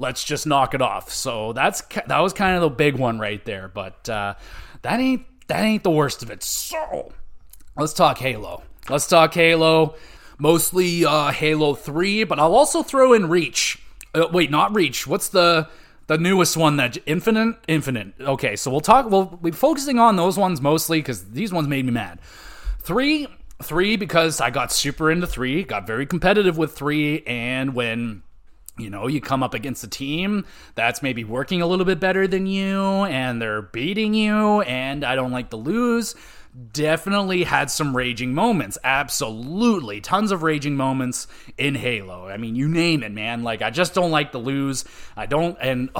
let's just knock it off. So that's that was kind of the big one right there. But uh, that ain't that ain't the worst of it. So let's talk Halo. Let's talk Halo. Mostly uh, Halo Three, but I'll also throw in Reach. Uh, wait, not Reach. What's the the newest one that Infinite? Infinite. Okay, so we'll talk. We'll be focusing on those ones mostly because these ones made me mad. Three, three because I got super into three, got very competitive with three, and when you know, you come up against a team that's maybe working a little bit better than you and they're beating you, and I don't like to lose. Definitely had some raging moments. Absolutely. Tons of raging moments in Halo. I mean, you name it, man. Like, I just don't like to lose. I don't, and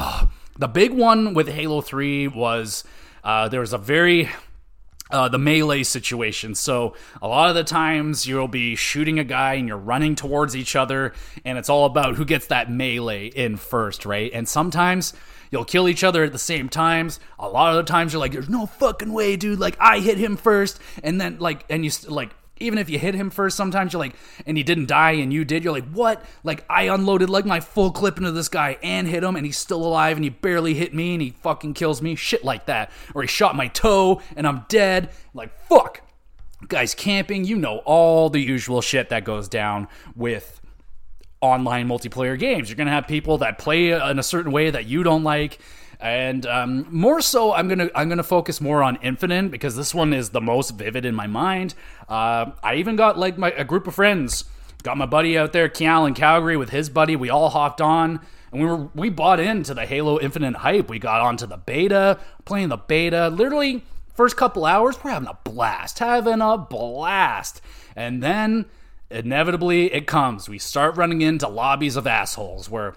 the big one with Halo 3 was uh, there was a very uh, the melee situation. So a lot of the times you'll be shooting a guy and you're running towards each other, and it's all about who gets that melee in first, right? And sometimes you'll kill each other at the same times. A lot of the times you're like, "There's no fucking way, dude! Like I hit him first, and then like, and you like even if you hit him first, sometimes you're like, and he didn't die and you did, you're like, what? Like, I unloaded like my full clip into this guy and hit him and he's still alive and he barely hit me and he fucking kills me. Shit like that. Or he shot my toe and I'm dead. Like, fuck. Guys camping, you know all the usual shit that goes down with online multiplayer games. You're going to have people that play in a certain way that you don't like and um, more so i'm gonna i'm gonna focus more on infinite because this one is the most vivid in my mind. Uh, i even got like my a group of friends. Got my buddy out there Kyle in calgary with his buddy. We all hopped on and we were we bought into the halo infinite hype. We got onto the beta playing the beta literally first couple hours we're having a blast having a blast. And then inevitably it comes. We start running into lobbies of assholes where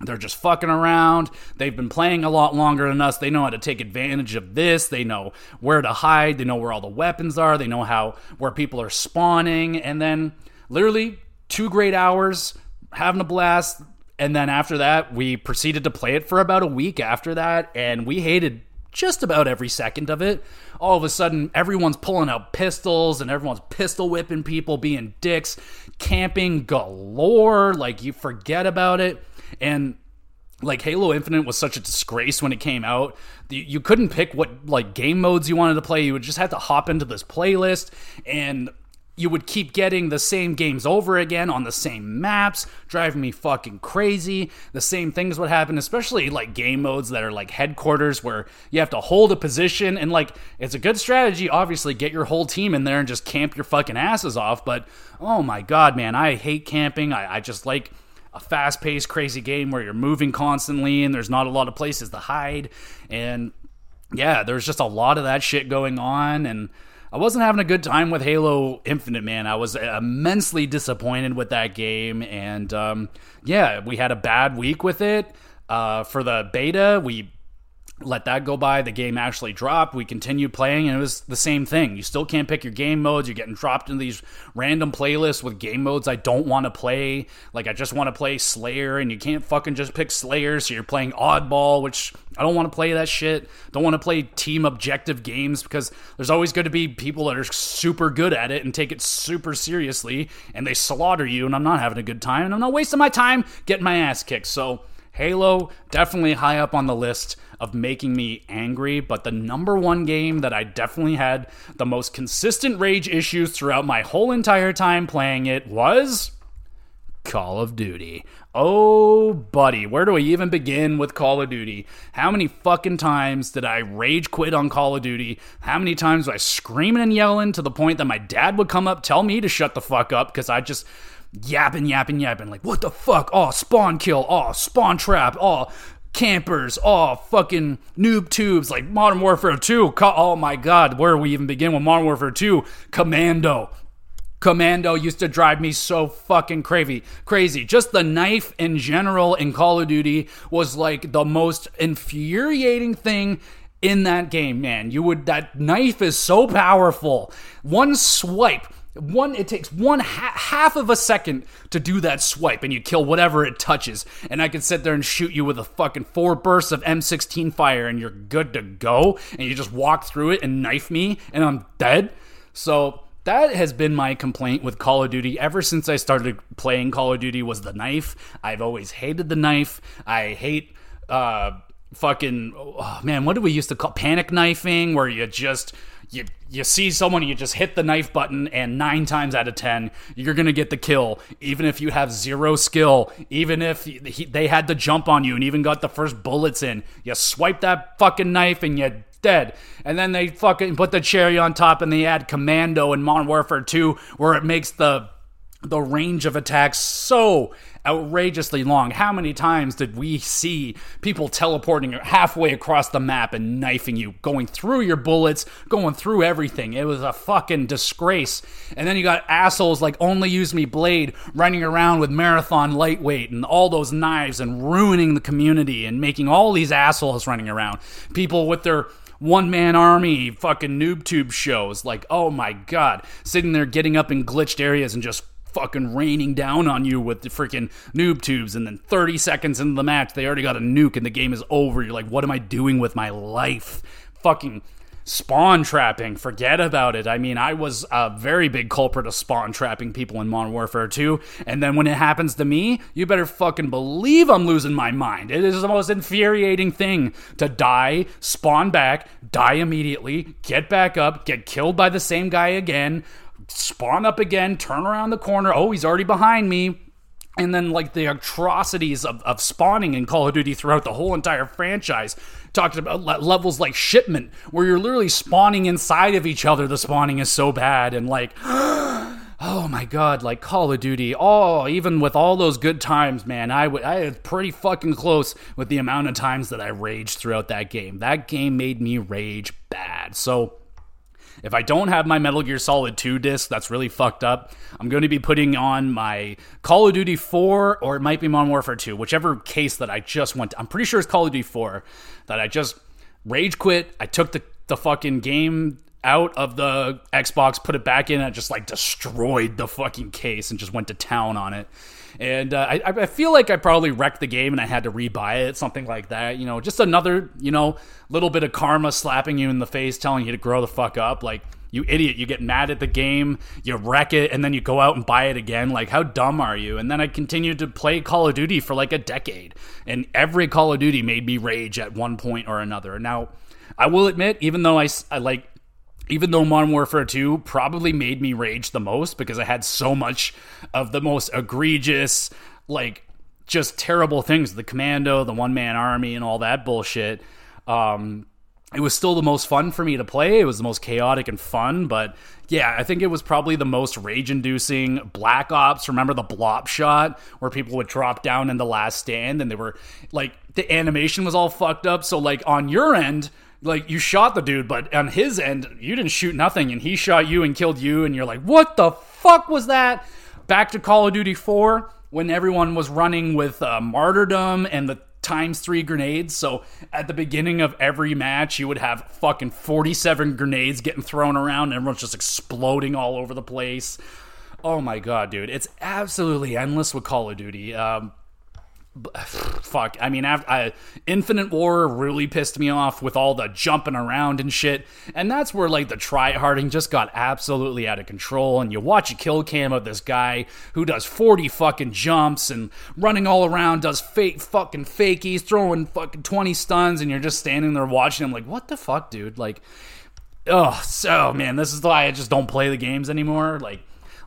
they're just fucking around. They've been playing a lot longer than us. They know how to take advantage of this. They know where to hide. They know where all the weapons are. They know how where people are spawning. And then literally two great hours having a blast. And then after that, we proceeded to play it for about a week after that, and we hated just about every second of it. All of a sudden, everyone's pulling out pistols and everyone's pistol whipping people, being dicks, camping galore. Like, you forget about it. And like Halo Infinite was such a disgrace when it came out. You couldn't pick what like game modes you wanted to play. You would just have to hop into this playlist and you would keep getting the same games over again on the same maps, driving me fucking crazy. The same things would happen, especially like game modes that are like headquarters where you have to hold a position and like it's a good strategy, obviously, get your whole team in there and just camp your fucking asses off. But oh my god, man, I hate camping. I, I just like a fast paced, crazy game where you're moving constantly and there's not a lot of places to hide. And yeah, there's just a lot of that shit going on and I wasn't having a good time with Halo Infinite, man. I was immensely disappointed with that game, and um, yeah, we had a bad week with it. Uh, for the beta, we let that go by. The game actually dropped. We continued playing, and it was the same thing. You still can't pick your game modes. You're getting dropped into these random playlists with game modes I don't want to play. Like, I just want to play Slayer, and you can't fucking just pick Slayer, so you're playing Oddball, which I don't want to play that shit. Don't want to play team objective games because there's always going to be people that are super good at it and take it super seriously, and they slaughter you, and I'm not having a good time, and I'm not wasting my time getting my ass kicked. So, Halo, definitely high up on the list of making me angry, but the number one game that I definitely had the most consistent rage issues throughout my whole entire time playing it was Call of Duty. Oh, buddy, where do I even begin with Call of Duty? How many fucking times did I rage quit on Call of Duty? How many times was I screaming and yelling to the point that my dad would come up, tell me to shut the fuck up because I just yapping, yapping, yapping. Like, what the fuck? Oh, spawn kill. Oh, spawn trap. Oh, campers. Oh, fucking noob tubes. Like Modern Warfare 2. Oh my god, where do we even begin with Modern Warfare 2? Commando. Commando used to drive me so fucking crazy. Crazy. Just the knife in general in Call of Duty was like the most infuriating thing in that game, man. You would that knife is so powerful. One swipe one it takes one ha- half of a second to do that swipe and you kill whatever it touches and i can sit there and shoot you with a fucking four bursts of m16 fire and you're good to go and you just walk through it and knife me and i'm dead so that has been my complaint with Call of Duty ever since I started playing Call of Duty was the knife. I've always hated the knife. I hate uh fucking oh, man, what do we used to call panic knifing where you just you you see someone you just hit the knife button and 9 times out of 10 you're going to get the kill even if you have zero skill even if he, they had to jump on you and even got the first bullets in. You swipe that fucking knife and you're dead. And then they fucking put the cherry on top and they add commando in modern warfare 2 where it makes the the range of attacks so outrageously long. How many times did we see people teleporting halfway across the map and knifing you, going through your bullets, going through everything? It was a fucking disgrace. And then you got assholes like Only Use Me Blade running around with Marathon Lightweight and all those knives and ruining the community and making all these assholes running around. People with their one man army fucking noob tube shows. Like, oh my god, sitting there getting up in glitched areas and just fucking raining down on you with the freaking noob tubes, and then 30 seconds into the match, they already got a nuke and the game is over. You're like, what am I doing with my life? Fucking spawn trapping, forget about it. I mean, I was a very big culprit of spawn trapping people in Modern Warfare 2, and then when it happens to me, you better fucking believe I'm losing my mind. It is the most infuriating thing to die, spawn back, die immediately, get back up, get killed by the same guy again spawn up again, turn around the corner. Oh, he's already behind me. And then, like, the atrocities of, of spawning in Call of Duty throughout the whole entire franchise. Talked about levels like shipment, where you're literally spawning inside of each other. The spawning is so bad. And, like, oh my god, like Call of Duty. Oh, even with all those good times, man, I, I was pretty fucking close with the amount of times that I raged throughout that game. That game made me rage bad. So, if I don't have my Metal Gear Solid 2 disc, that's really fucked up. I'm going to be putting on my Call of Duty 4 or it might be Modern Warfare 2, whichever case that I just went. To. I'm pretty sure it's Call of Duty 4 that I just rage quit. I took the the fucking game out of the Xbox, put it back in, and just like destroyed the fucking case and just went to town on it. And uh, I, I feel like I probably wrecked the game and I had to rebuy it, something like that. You know, just another, you know, little bit of karma slapping you in the face, telling you to grow the fuck up. Like, you idiot, you get mad at the game, you wreck it, and then you go out and buy it again. Like, how dumb are you? And then I continued to play Call of Duty for like a decade. And every Call of Duty made me rage at one point or another. Now, I will admit, even though I, I like even though Modern Warfare 2 probably made me rage the most because I had so much of the most egregious, like, just terrible things the commando, the one man army, and all that bullshit. Um, it was still the most fun for me to play. It was the most chaotic and fun, but yeah, I think it was probably the most rage inducing. Black Ops, remember the blop shot where people would drop down in the last stand and they were like, the animation was all fucked up. So, like, on your end, like you shot the dude, but on his end, you didn't shoot nothing, and he shot you and killed you, and you're like, what the fuck was that? Back to Call of Duty 4 when everyone was running with uh, martyrdom and the times three grenades. So at the beginning of every match, you would have fucking 47 grenades getting thrown around, and everyone's just exploding all over the place. Oh my god, dude, it's absolutely endless with Call of Duty. Um, fuck. I mean, I, Infinite War really pissed me off with all the jumping around and shit, and that's where like the tryharding just got absolutely out of control. And you watch a kill cam of this guy who does forty fucking jumps and running all around, does fake fucking fakies, throwing fucking twenty stuns, and you're just standing there watching him like, what the fuck, dude? Like, oh, so man, this is why I just don't play the games anymore. Like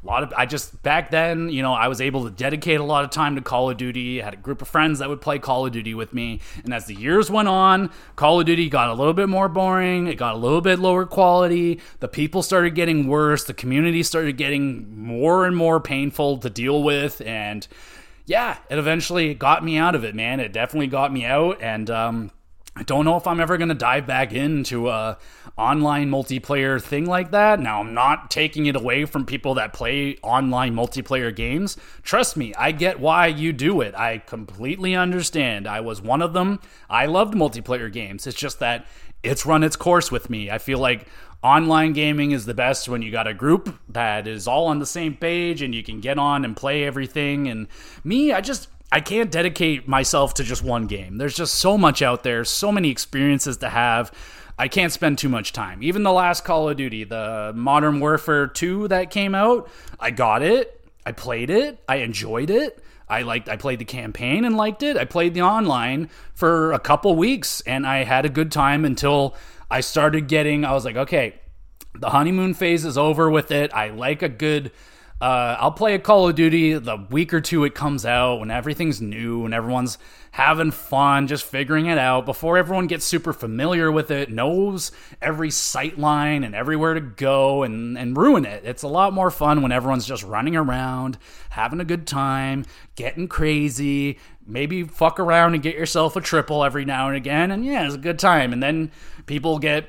a lot of I just back then, you know, I was able to dedicate a lot of time to Call of Duty. I had a group of friends that would play Call of Duty with me, and as the years went on, Call of Duty got a little bit more boring. It got a little bit lower quality. The people started getting worse. The community started getting more and more painful to deal with, and yeah, it eventually got me out of it, man. It definitely got me out, and um, I don't know if I'm ever going to dive back into a online multiplayer thing like that. Now, I'm not taking it away from people that play online multiplayer games. Trust me, I get why you do it. I completely understand. I was one of them. I loved multiplayer games. It's just that it's run its course with me. I feel like online gaming is the best when you got a group that is all on the same page and you can get on and play everything. And me, I just I can't dedicate myself to just one game. There's just so much out there, so many experiences to have. I can't spend too much time. Even the last Call of Duty, the Modern Warfare 2 that came out, I got it. I played it. I enjoyed it. I liked I played the campaign and liked it. I played the online for a couple weeks and I had a good time until I started getting I was like, okay, the honeymoon phase is over with it. I like a good uh, I'll play a Call of Duty the week or two it comes out when everything's new and everyone's having fun, just figuring it out before everyone gets super familiar with it, knows every sight line and everywhere to go and, and ruin it. It's a lot more fun when everyone's just running around, having a good time, getting crazy, maybe fuck around and get yourself a triple every now and again. And yeah, it's a good time. And then people get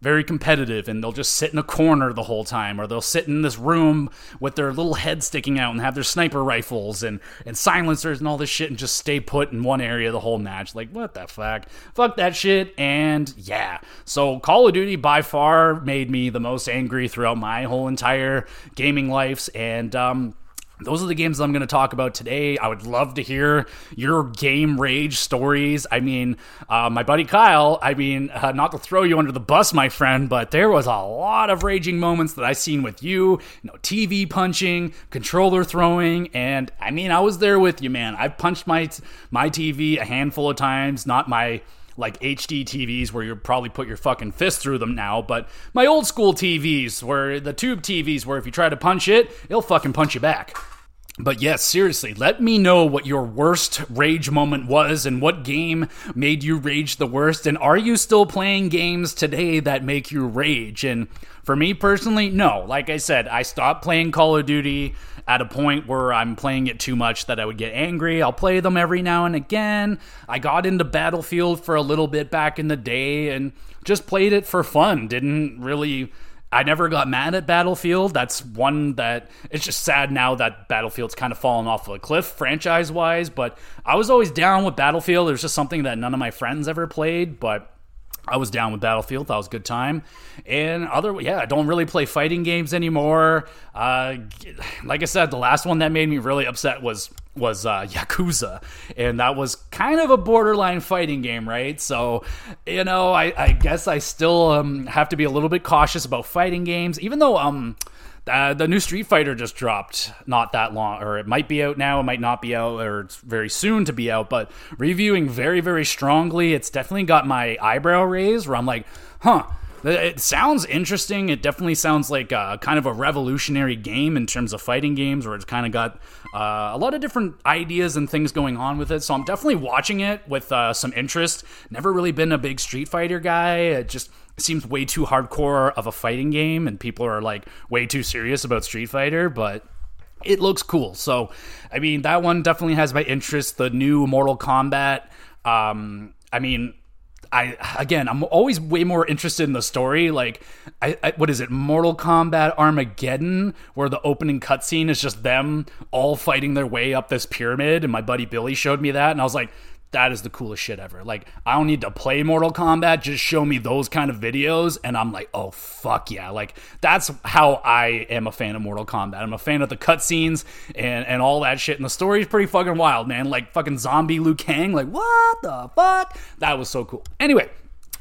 very competitive and they'll just sit in a corner the whole time or they'll sit in this room with their little head sticking out and have their sniper rifles and, and silencers and all this shit and just stay put in one area the whole match. Like what the fuck? Fuck that shit and yeah. So call of duty by far made me the most angry throughout my whole entire gaming lives and um those are the games I'm going to talk about today. I would love to hear your game rage stories. I mean, uh, my buddy Kyle, I mean, uh, not to throw you under the bus, my friend, but there was a lot of raging moments that I seen with you. You know, TV punching, controller throwing, and I mean, I was there with you, man. I've punched my my TV a handful of times, not my like HD TVs where you probably put your fucking fist through them now, but my old school TVs where the tube TVs where if you try to punch it, it'll fucking punch you back. But yes, seriously, let me know what your worst rage moment was and what game made you rage the worst. And are you still playing games today that make you rage? And for me personally, no. Like I said, I stopped playing Call of Duty at a point where I'm playing it too much that I would get angry. I'll play them every now and again. I got into Battlefield for a little bit back in the day and just played it for fun. Didn't really I never got mad at Battlefield. That's one that it's just sad now that Battlefield's kind of fallen off of a cliff franchise wise. But I was always down with Battlefield. It was just something that none of my friends ever played. But I was down with Battlefield. That was a good time. And other, yeah, I don't really play fighting games anymore. Uh, like I said, the last one that made me really upset was was uh, Yakuza, and that was kind of a borderline fighting game, right? So, you know, I, I guess I still um, have to be a little bit cautious about fighting games, even though um uh, the new Street Fighter just dropped not that long, or it might be out now, it might not be out, or it's very soon to be out. But reviewing very, very strongly. It's definitely got my eyebrow raised where I'm like, huh. It sounds interesting. It definitely sounds like a, kind of a revolutionary game in terms of fighting games, where it's kind of got uh, a lot of different ideas and things going on with it. So I'm definitely watching it with uh, some interest. Never really been a big Street Fighter guy. It just seems way too hardcore of a fighting game, and people are like way too serious about Street Fighter, but it looks cool. So, I mean, that one definitely has my interest. The new Mortal Kombat. Um, I mean, I again, I'm always way more interested in the story. Like, I, I, what is it, Mortal Kombat Armageddon, where the opening cutscene is just them all fighting their way up this pyramid, and my buddy Billy showed me that, and I was like, that is the coolest shit ever. Like, I don't need to play Mortal Kombat, just show me those kind of videos, and I'm like, oh, fuck yeah. Like, that's how I am a fan of Mortal Kombat. I'm a fan of the cutscenes and, and all that shit, and the story's pretty fucking wild, man. Like, fucking zombie Liu Kang, like, what the fuck? That was so cool. Anyway,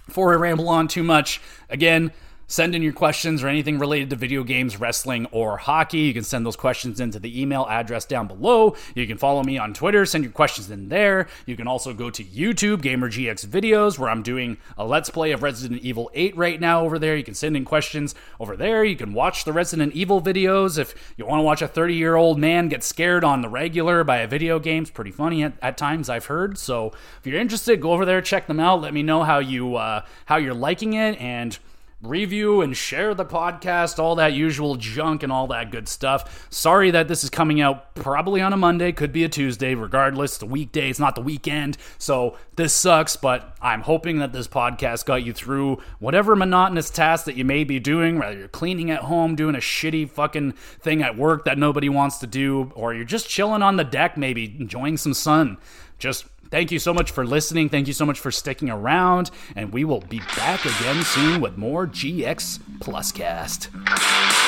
before I ramble on too much, again, Send in your questions or anything related to video games, wrestling, or hockey. You can send those questions into the email address down below. You can follow me on Twitter, send your questions in there. You can also go to YouTube, GamerGX Videos, where I'm doing a Let's Play of Resident Evil 8 right now over there. You can send in questions over there. You can watch the Resident Evil videos if you want to watch a 30 year old man get scared on the regular by a video game. It's pretty funny at, at, times, I've heard. So if you're interested, go over there, check them out. Let me know how you uh, how you're liking it and review and share the podcast, all that usual junk and all that good stuff. Sorry that this is coming out probably on a Monday, could be a Tuesday, regardless. A weekday, it's not the weekend. So this sucks, but I'm hoping that this podcast got you through whatever monotonous task that you may be doing, whether you're cleaning at home, doing a shitty fucking thing at work that nobody wants to do, or you're just chilling on the deck, maybe enjoying some sun. Just Thank you so much for listening. Thank you so much for sticking around. And we will be back again soon with more GX Pluscast.